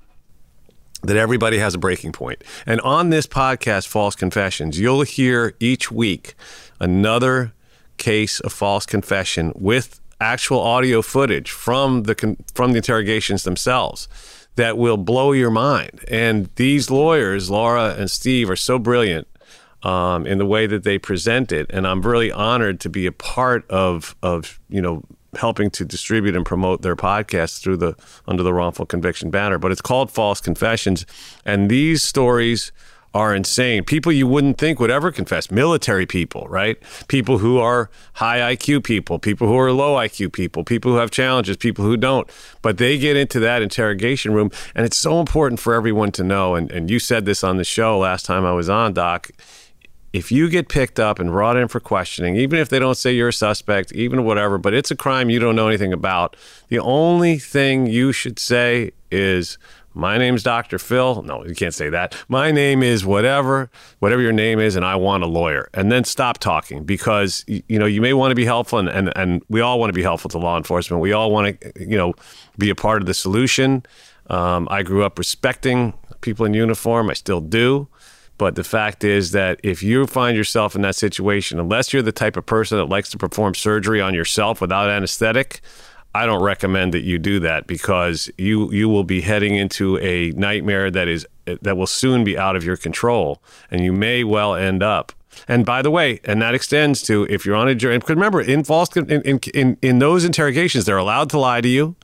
that everybody has a breaking point. And on this podcast, False Confessions, you'll hear each week another case of false confession with actual audio footage from the from the interrogations themselves that will blow your mind. And these lawyers, Laura and Steve, are so brilliant um, in the way that they present it, and I'm really honored to be a part of of you know helping to distribute and promote their podcast through the under the wrongful conviction banner. But it's called False Confessions, and these stories are insane. People you wouldn't think would ever confess. Military people, right? People who are high IQ people, people who are low IQ people, people who have challenges, people who don't. But they get into that interrogation room. And it's so important for everyone to know. And, and you said this on the show last time I was on, Doc. If you get picked up and brought in for questioning, even if they don't say you're a suspect, even whatever, but it's a crime you don't know anything about, the only thing you should say is, my name's Dr. Phil. No, you can't say that. My name is whatever, whatever your name is, and I want a lawyer. And then stop talking because you know you may want to be helpful, and and, and we all want to be helpful to law enforcement. We all want to you know be a part of the solution. Um, I grew up respecting people in uniform. I still do. But the fact is that if you find yourself in that situation, unless you're the type of person that likes to perform surgery on yourself without anesthetic, I don't recommend that you do that because you you will be heading into a nightmare that is that will soon be out of your control, and you may well end up. And by the way, and that extends to if you're on a jury. Remember, in false in in in, in those interrogations, they're allowed to lie to you.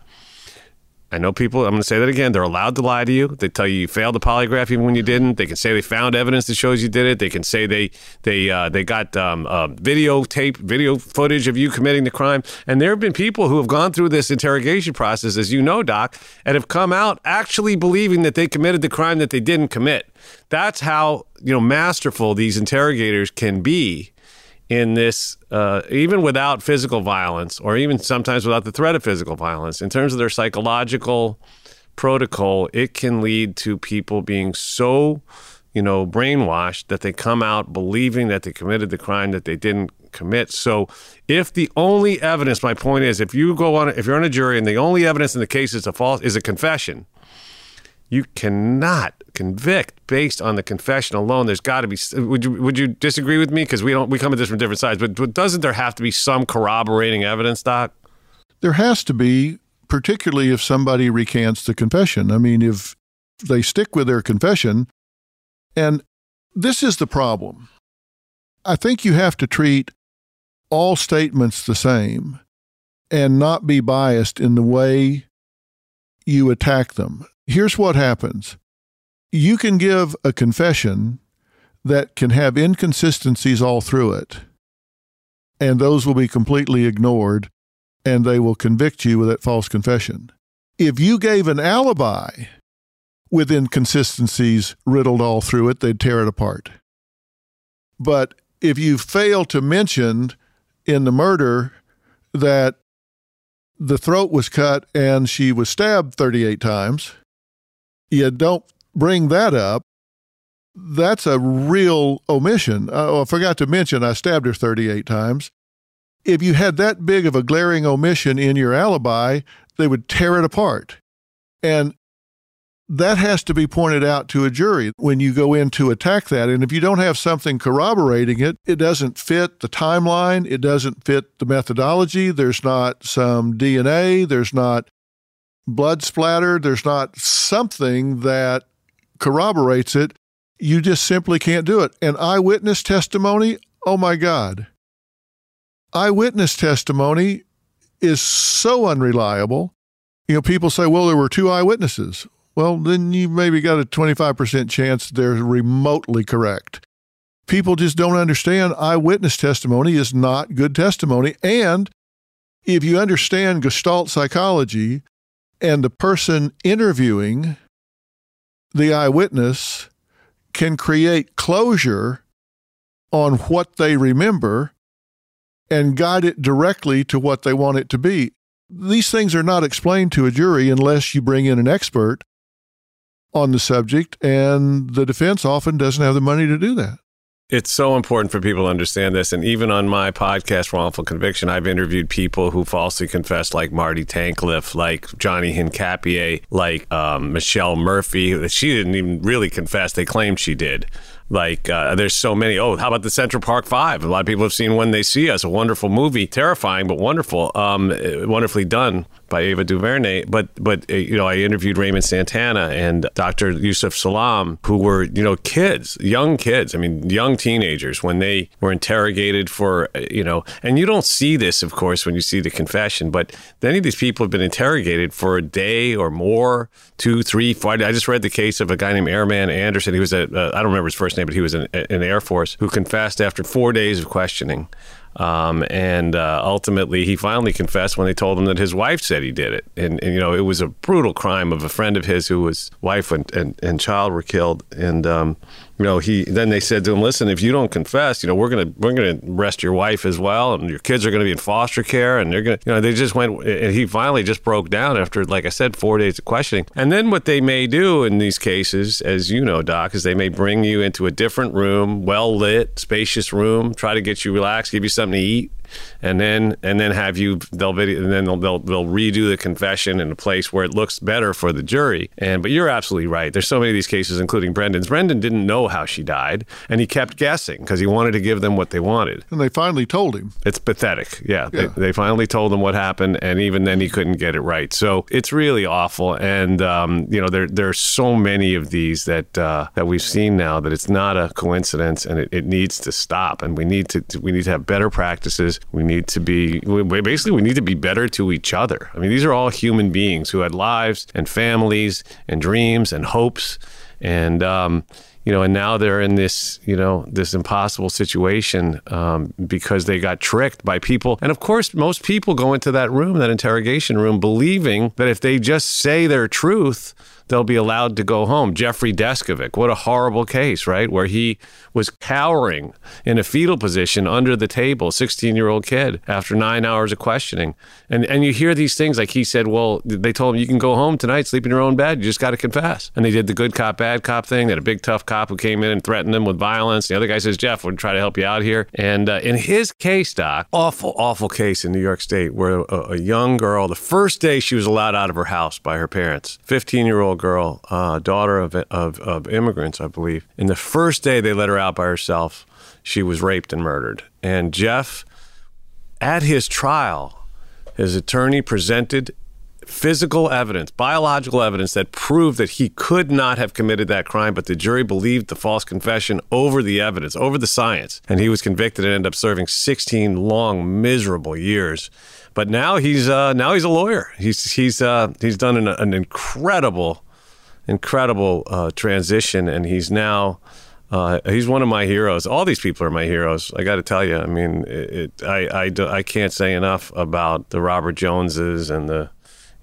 I know people, I'm going to say that again. They're allowed to lie to you. They tell you you failed the polygraph even when you didn't. They can say they found evidence that shows you did it. They can say they they uh, they got um, uh, videotape, video footage of you committing the crime. And there have been people who have gone through this interrogation process, as you know, Doc, and have come out actually believing that they committed the crime that they didn't commit. That's how you know masterful these interrogators can be in this, uh, even without physical violence, or even sometimes without the threat of physical violence, in terms of their psychological protocol, it can lead to people being so, you know, brainwashed that they come out believing that they committed the crime that they didn't commit. So, if the only evidence, my point is, if you go on, if you're on a jury and the only evidence in the case is a false, is a confession, you cannot convict based on the confession alone. There's got to be. Would you would you disagree with me? Because we don't we come at this from different sides. But, but doesn't there have to be some corroborating evidence, Doc? There has to be, particularly if somebody recants the confession. I mean, if they stick with their confession, and this is the problem. I think you have to treat all statements the same and not be biased in the way you attack them. Here's what happens you can give a confession that can have inconsistencies all through it, and those will be completely ignored, and they will convict you with that false confession. If you gave an alibi with inconsistencies riddled all through it, they'd tear it apart. But if you fail to mention in the murder that the throat was cut and she was stabbed 38 times, you don't bring that up, that's a real omission. Uh, oh, I forgot to mention I stabbed her 38 times. If you had that big of a glaring omission in your alibi, they would tear it apart. And that has to be pointed out to a jury when you go in to attack that. And if you don't have something corroborating it, it doesn't fit the timeline, it doesn't fit the methodology, there's not some DNA, there's not blood splatter, there's not something that corroborates it, you just simply can't do it. And eyewitness testimony, oh my God. Eyewitness testimony is so unreliable. You know, people say, well, there were two eyewitnesses well, then you maybe got a 25% chance they're remotely correct. People just don't understand eyewitness testimony is not good testimony. And if you understand Gestalt psychology and the person interviewing the eyewitness can create closure on what they remember and guide it directly to what they want it to be. These things are not explained to a jury unless you bring in an expert on the subject, and the defense often doesn't have the money to do that. It's so important for people to understand this. And even on my podcast, Wrongful Conviction, I've interviewed people who falsely confessed, like Marty Tankleff, like Johnny Hincapie, like um, Michelle Murphy. She didn't even really confess. They claimed she did. Like, uh, there's so many. Oh, how about the Central Park Five? A lot of people have seen When They See Us, a wonderful movie, terrifying but wonderful, um, wonderfully done by Ava DuVernay. But but uh, you know, I interviewed Raymond Santana and Dr. Yusef Salaam, who were you know kids, young kids. I mean, young teenagers when they were interrogated for uh, you know, and you don't see this, of course, when you see the confession. But many of these people have been interrogated for a day or more, two, three, four. I just read the case of a guy named Airman Anderson. He was a uh, I don't remember his first name but he was in, in Air Force who confessed after four days of questioning. Um, and uh, ultimately, he finally confessed when they told him that his wife said he did it. And, and, you know, it was a brutal crime of a friend of his who was wife and, and, and child were killed. And um, you know, he then they said to him, "Listen, if you don't confess, you know, we're gonna we're gonna arrest your wife as well, and your kids are gonna be in foster care, and they're gonna, you know, they just went." And he finally just broke down after, like I said, four days of questioning. And then what they may do in these cases, as you know, Doc, is they may bring you into a different room, well lit, spacious room, try to get you relaxed, give you something to eat and then and then have you they'll video and then they'll, they'll they'll redo the confession in a place where it looks better for the jury. And but you're absolutely right. There's so many of these cases, including Brendan's. Brendan didn't know how she died, and he kept guessing because he wanted to give them what they wanted. And they finally told him. It's pathetic. Yeah, yeah. They, they, finally told him what happened, and even then he couldn't get it right. So it's really awful. And um, you know there there are so many of these that uh, that we've seen now that it's not a coincidence, and it, it needs to stop. And we need to we need to have better practices. We need to be basically we need to be better to each other. I mean, these are all human beings who had lives and families and dreams and hopes, and um, you know, and now they're in this you know this impossible situation um, because they got tricked by people. And of course, most people go into that room, that interrogation room, believing that if they just say their truth they'll be allowed to go home. Jeffrey Deskovic, what a horrible case, right? Where he was cowering in a fetal position under the table, 16 year old kid, after nine hours of questioning. And, and you hear these things like he said, well, they told him, you can go home tonight, sleep in your own bed. You just got to confess. And they did the good cop, bad cop thing. They had a big, tough cop who came in and threatened them with violence. The other guy says, Jeff, we'll try to help you out here. And uh, in his case, Doc, awful, awful case in New York State where a, a young girl, the first day she was allowed out of her house by her parents, 15 year old girl, uh, daughter of, of, of immigrants, I believe. In the first day they let her out by herself, she was raped and murdered. And Jeff, at his trial, his attorney presented physical evidence, biological evidence that proved that he could not have committed that crime, but the jury believed the false confession over the evidence, over the science. And he was convicted and ended up serving 16 long, miserable years but now he's uh, now he's a lawyer. He's he's uh, he's done an, an incredible, incredible uh, transition, and he's now. Uh, he's one of my heroes. All these people are my heroes. I got to tell you. I mean, it, it, I, I, I can't say enough about the Robert Joneses and the,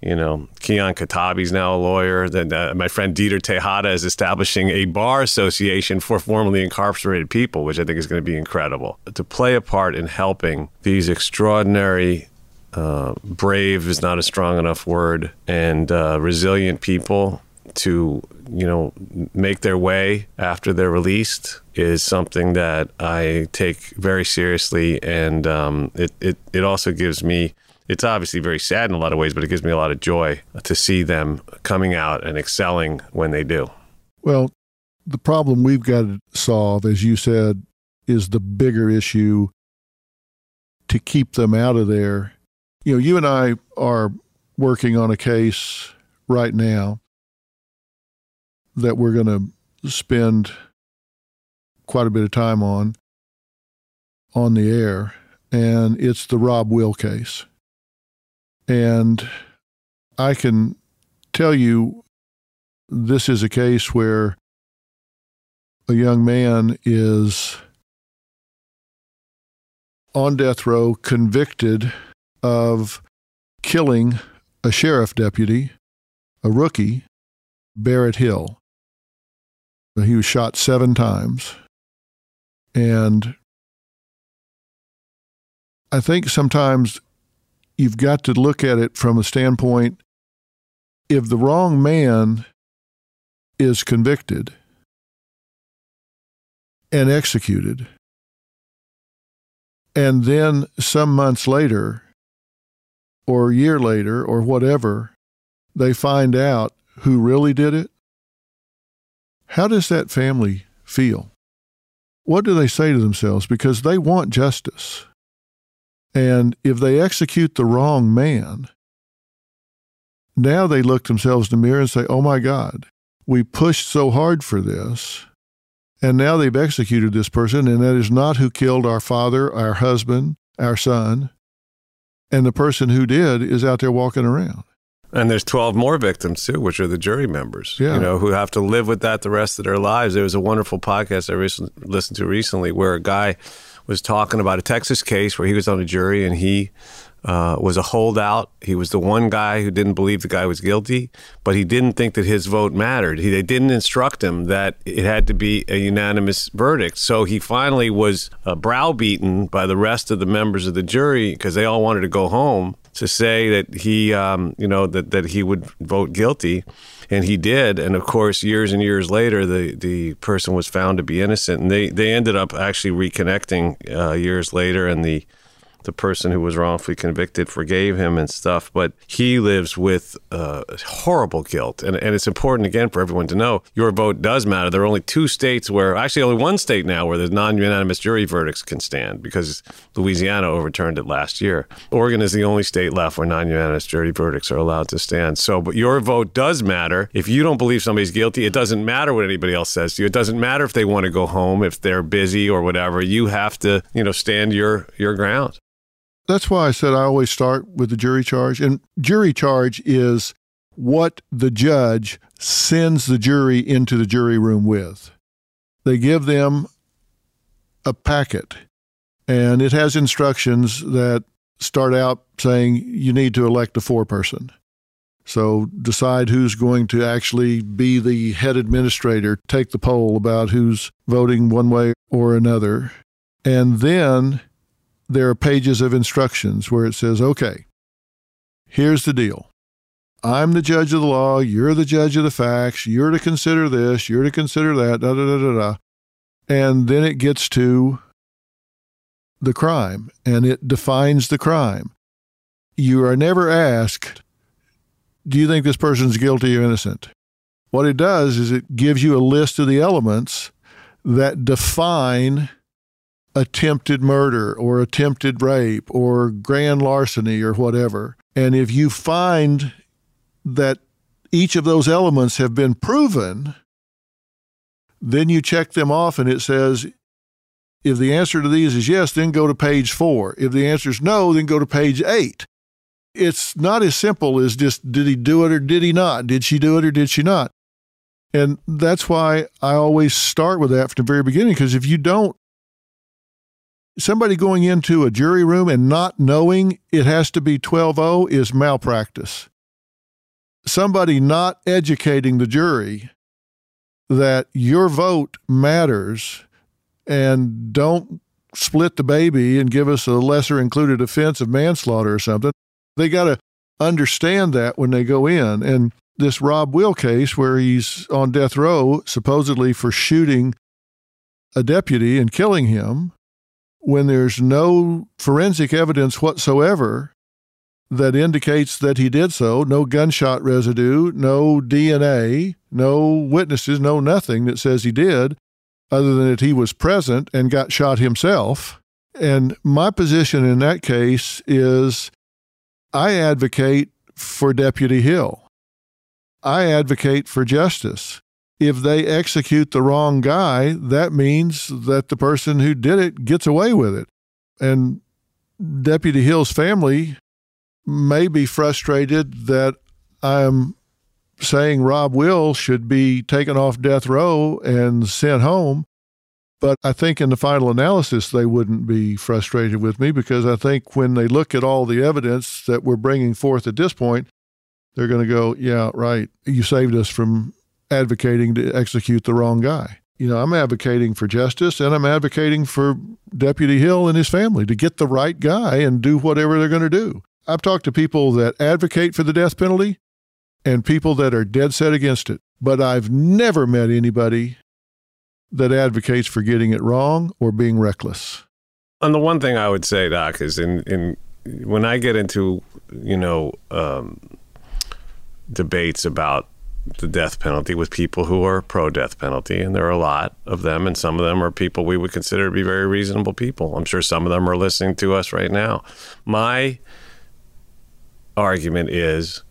you know, Kian Khatibi's now a lawyer. Then uh, my friend Dieter Tejada is establishing a bar association for formerly incarcerated people, which I think is going to be incredible to play a part in helping these extraordinary uh, brave is not a strong enough word, and uh, resilient people to you know make their way after they're released is something that I take very seriously, and um, it, it it also gives me. It's obviously very sad in a lot of ways, but it gives me a lot of joy to see them coming out and excelling when they do. Well, the problem we've got to solve, as you said, is the bigger issue to keep them out of there. You know, you and I are working on a case right now that we're going to spend quite a bit of time on on the air, and it's the Rob Will case. And I can tell you this is a case where a young man is on death row convicted of killing a sheriff deputy, a rookie, Barrett Hill. He was shot seven times. And I think sometimes you've got to look at it from a standpoint if the wrong man is convicted and executed, and then some months later, or a year later, or whatever, they find out who really did it, how does that family feel? What do they say to themselves? Because they want justice. And if they execute the wrong man, now they look themselves in the mirror and say, Oh my God, we pushed so hard for this. And now they've executed this person, and that is not who killed our father, our husband, our son. And the person who did is out there walking around. And there's 12 more victims too, which are the jury members, Yeah. you know, who have to live with that the rest of their lives. There was a wonderful podcast I recently listened to recently where a guy was talking about a Texas case where he was on a jury and he uh, was a holdout. He was the one guy who didn't believe the guy was guilty, but he didn't think that his vote mattered. He, they didn't instruct him that it had to be a unanimous verdict. So he finally was uh, browbeaten by the rest of the members of the jury because they all wanted to go home to say that he, um, you know, that, that he would vote guilty, and he did. And of course, years and years later, the the person was found to be innocent, and they they ended up actually reconnecting uh, years later, and the the person who was wrongfully convicted forgave him and stuff, but he lives with uh, horrible guilt. And, and it's important, again, for everyone to know your vote does matter. There are only two states where, actually, only one state now where the non unanimous jury verdicts can stand because Louisiana overturned it last year. Oregon is the only state left where non unanimous jury verdicts are allowed to stand. So, but your vote does matter. If you don't believe somebody's guilty, it doesn't matter what anybody else says to you. It doesn't matter if they want to go home, if they're busy or whatever. You have to, you know, stand your, your ground. That's why I said I always start with the jury charge. And jury charge is what the judge sends the jury into the jury room with. They give them a packet, and it has instructions that start out saying you need to elect a foreperson. So decide who's going to actually be the head administrator, take the poll about who's voting one way or another. And then there are pages of instructions where it says, okay, here's the deal. I'm the judge of the law. You're the judge of the facts. You're to consider this. You're to consider that. Da, da, da, da, da. And then it gets to the crime and it defines the crime. You are never asked, do you think this person's guilty or innocent? What it does is it gives you a list of the elements that define attempted murder or attempted rape or grand larceny or whatever. And if you find that each of those elements have been proven, then you check them off and it says, if the answer to these is yes, then go to page four. If the answer is no, then go to page eight. It's not as simple as just did he do it or did he not? Did she do it or did she not? And that's why I always start with that from the very beginning, because if you don't, somebody going into a jury room and not knowing it has to be 12 0 is malpractice. Somebody not educating the jury that your vote matters and don't split the baby and give us a lesser included offense of manslaughter or something. They got to understand that when they go in. And this Rob Will case where he's on death row, supposedly for shooting a deputy and killing him, when there's no forensic evidence whatsoever that indicates that he did so, no gunshot residue, no DNA, no witnesses, no nothing that says he did, other than that he was present and got shot himself. And my position in that case is I advocate for Deputy Hill. I advocate for justice. If they execute the wrong guy, that means that the person who did it gets away with it. And Deputy Hill's family may be frustrated that I'm saying Rob Will should be taken off death row and sent home. But I think in the final analysis, they wouldn't be frustrated with me because I think when they look at all the evidence that we're bringing forth at this point, they're going to go, yeah, right. You saved us from advocating to execute the wrong guy. You know, I'm advocating for justice and I'm advocating for Deputy Hill and his family to get the right guy and do whatever they're going to do. I've talked to people that advocate for the death penalty and people that are dead set against it, but I've never met anybody that advocates for getting it wrong or being reckless. And the one thing I would say, Doc, is in, in when I get into, you know, um, debates about the death penalty with people who are pro death penalty, and there are a lot of them, and some of them are people we would consider to be very reasonable people. I'm sure some of them are listening to us right now. My argument is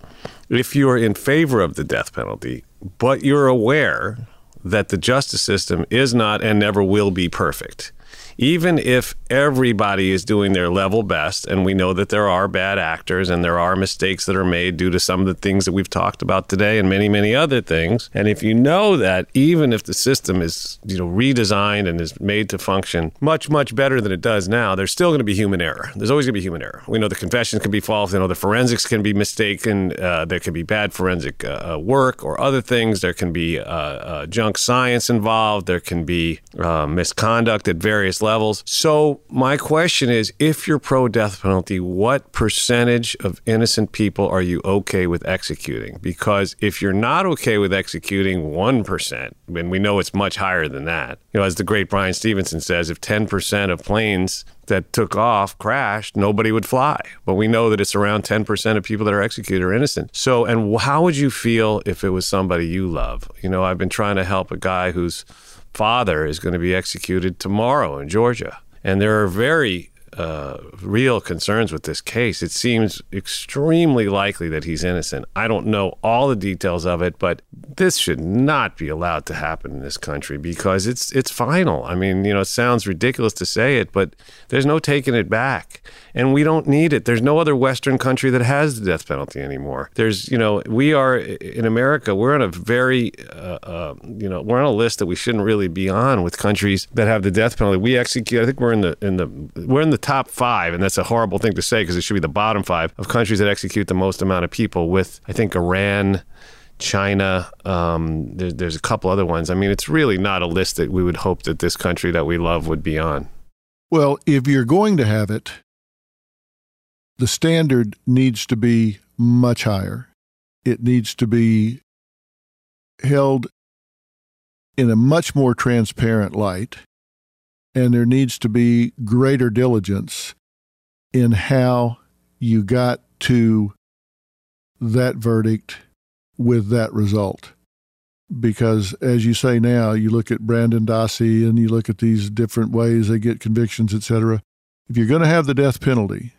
if you're in favor of the death penalty, but you're aware that the justice system is not and never will be perfect, even if everybody is doing their level best, and we know that there are bad actors and there are mistakes that are made due to some of the things that we've talked about today and many, many other things. And if you know that even if the system is, you know, redesigned and is made to function much, much better than it does now, there's still going to be human error. There's always going to be human error. We know the confessions can be false. We know the forensics can be mistaken. Uh, there can be bad forensic uh, uh work or other things. There can be uh, uh, junk science involved. There can be uh, misconduct at various levels. So, my question is if you're pro death penalty, what percentage of innocent people are you okay with executing? Because if you're not okay with executing 1%, and we know it's much higher than that, you know, as the great Bryan Stevenson says, if 10% of planes that took off crashed, nobody would fly. But we know that it's around 10% of people that are executed are innocent. So, and how would you feel if it was somebody you love? You know, I've been trying to help a guy who's father is going to be executed tomorrow in Georgia. And there are very uh, real concerns with this case. It seems extremely likely that he's innocent. I don't know all the details of it, but this should not be allowed to happen in this country because it's it's final. I mean, you know, it sounds ridiculous to say it, but there's no taking it back, and we don't need it. There's no other Western country that has the death penalty anymore. There's, you know, we are in America. We're on a very, uh, uh, you know, we're on a list that we shouldn't really be on with countries that have the death penalty. We execute. I think we're in the in the we're in the top five, and that's a horrible thing to say because it should be the bottom five of countries that execute the most amount of people. With I think Iran. China. Um, there, there's a couple other ones. I mean, it's really not a list that we would hope that this country that we love would be on. Well, if you're going to have it, the standard needs to be much higher. It needs to be held in a much more transparent light and there needs to be greater diligence in how you got to that verdict with that result. Because as you say now, you look at Brandon Dassey and you look at these different ways they get convictions, etc. If you're going to have the death penalty,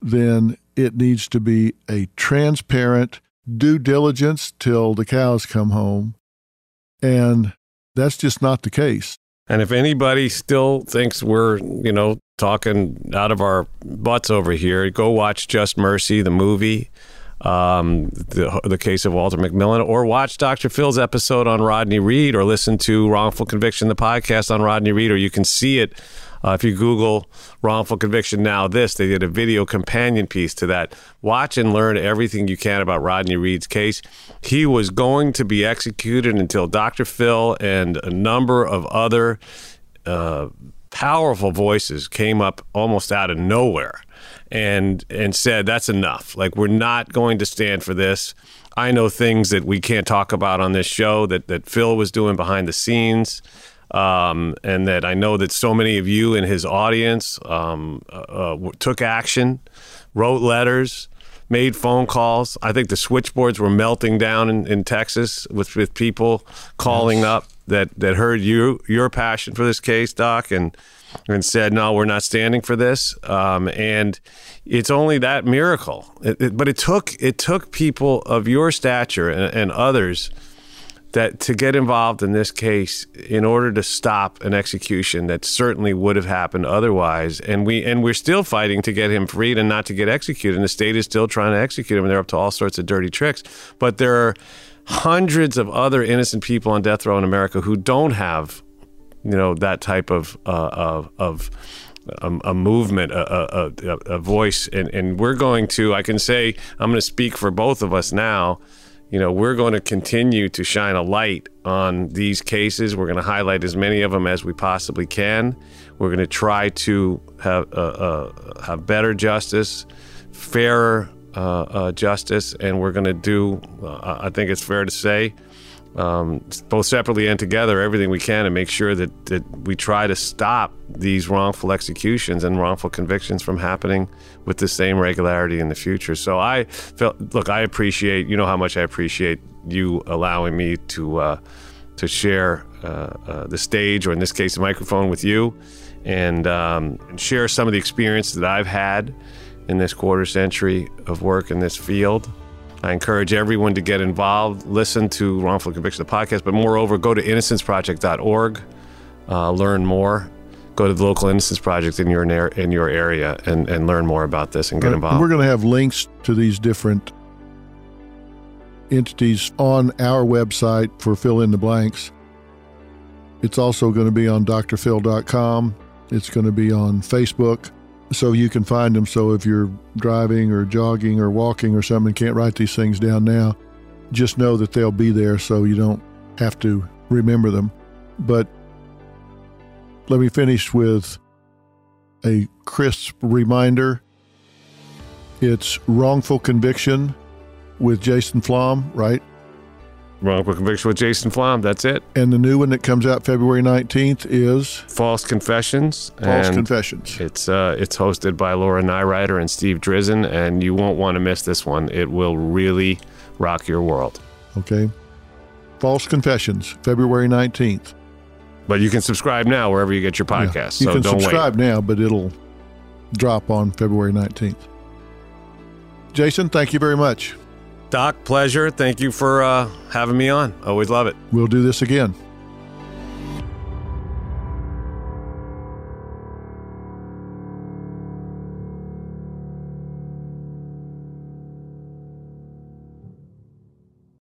then it needs to be a transparent due diligence till the cows come home. And that's just not the case. And if anybody still thinks we're, you know, talking out of our butts over here, go watch Just Mercy, the movie, um, the, the case of Walter McMillian, or watch Dr. Phil's episode on Rodney Reed, or listen to Wrongful Conviction, the podcast on Rodney Reed, or you can see it uh, if you Google wrongful conviction now, this, they did a video companion piece to that. Watch and learn everything you can about Rodney Reed's case. He was going to be executed until Dr. Phil and a number of other uh, powerful voices came up almost out of nowhere and and said that's enough like we're not going to stand for this I know things that we can't talk about on this show that, that Phil was doing behind the scenes. Um, and that I know that so many of you in his audience um, uh, uh, took action, wrote letters, made phone calls. I think the switchboards were melting down in, in Texas with, with people calling yes. up that, that heard you your passion for this case, Doc, and and said, "No, we're not standing for this." Um, and it's only that miracle, it, it, but it took it took people of your stature and, and others that to get involved in this case in order to stop an execution that certainly would have happened otherwise and we and we're still fighting to get him freed and not to get executed and the state is still trying to execute him and they're up to all sorts of dirty tricks but there are hundreds of other innocent people on death row in America who don't have you know that type of uh, of, of a, a, movement, a, a, a voice, and, and we're going to. I can say I'm going to speak for both of us now you know, we're going to continue to shine a light on these cases. We're going to highlight as many of them as we possibly can. We're going to try to have uh, uh, have better justice, fairer uh, uh justice, and we're going to do. Uh, I think it's fair to say um, both separately and together, everything we can to make sure that, that we try to stop these wrongful executions and wrongful convictions from happening with the same regularity in the future. So I felt, look, I appreciate, you know how much I appreciate you allowing me to uh, to share uh, uh, the stage, or in this case, the microphone with you, and, um, and share some of the experience that I've had in this quarter century of work in this field. I encourage everyone to get involved, listen to Wrongful Conviction, the podcast, but moreover, go to innocenceproject.org, uh, learn more. Go to the local Innocence Project in your in your area and, and learn more about this and get right. involved. we're going to have links to these different entities on our website for Phil in the Blanks. It's also going to be on drphil.com. It's going to be on Facebook so you can find them. So if you're driving or jogging or walking or something, can't write these things down now, just know that they'll be there so you don't have to remember them. But let me finish with a crisp reminder. It's wrongful conviction with Jason Flom, right? Wrongful Conviction with Jason Flom. That's it. And the new one that comes out February 19th is False Confessions. False Confessions. It's uh, it's hosted by Laura Nirider and Steve Drizin, and you won't want to miss this one. It will really rock your world. Okay. False Confessions, February 19th. But you can subscribe now wherever you get your podcast. Yeah, you so can subscribe wait. now, but it'll drop on February 19th. Jason, thank you very much. Doc, pleasure. Thank you for uh, having me on. Always love it. We'll do this again.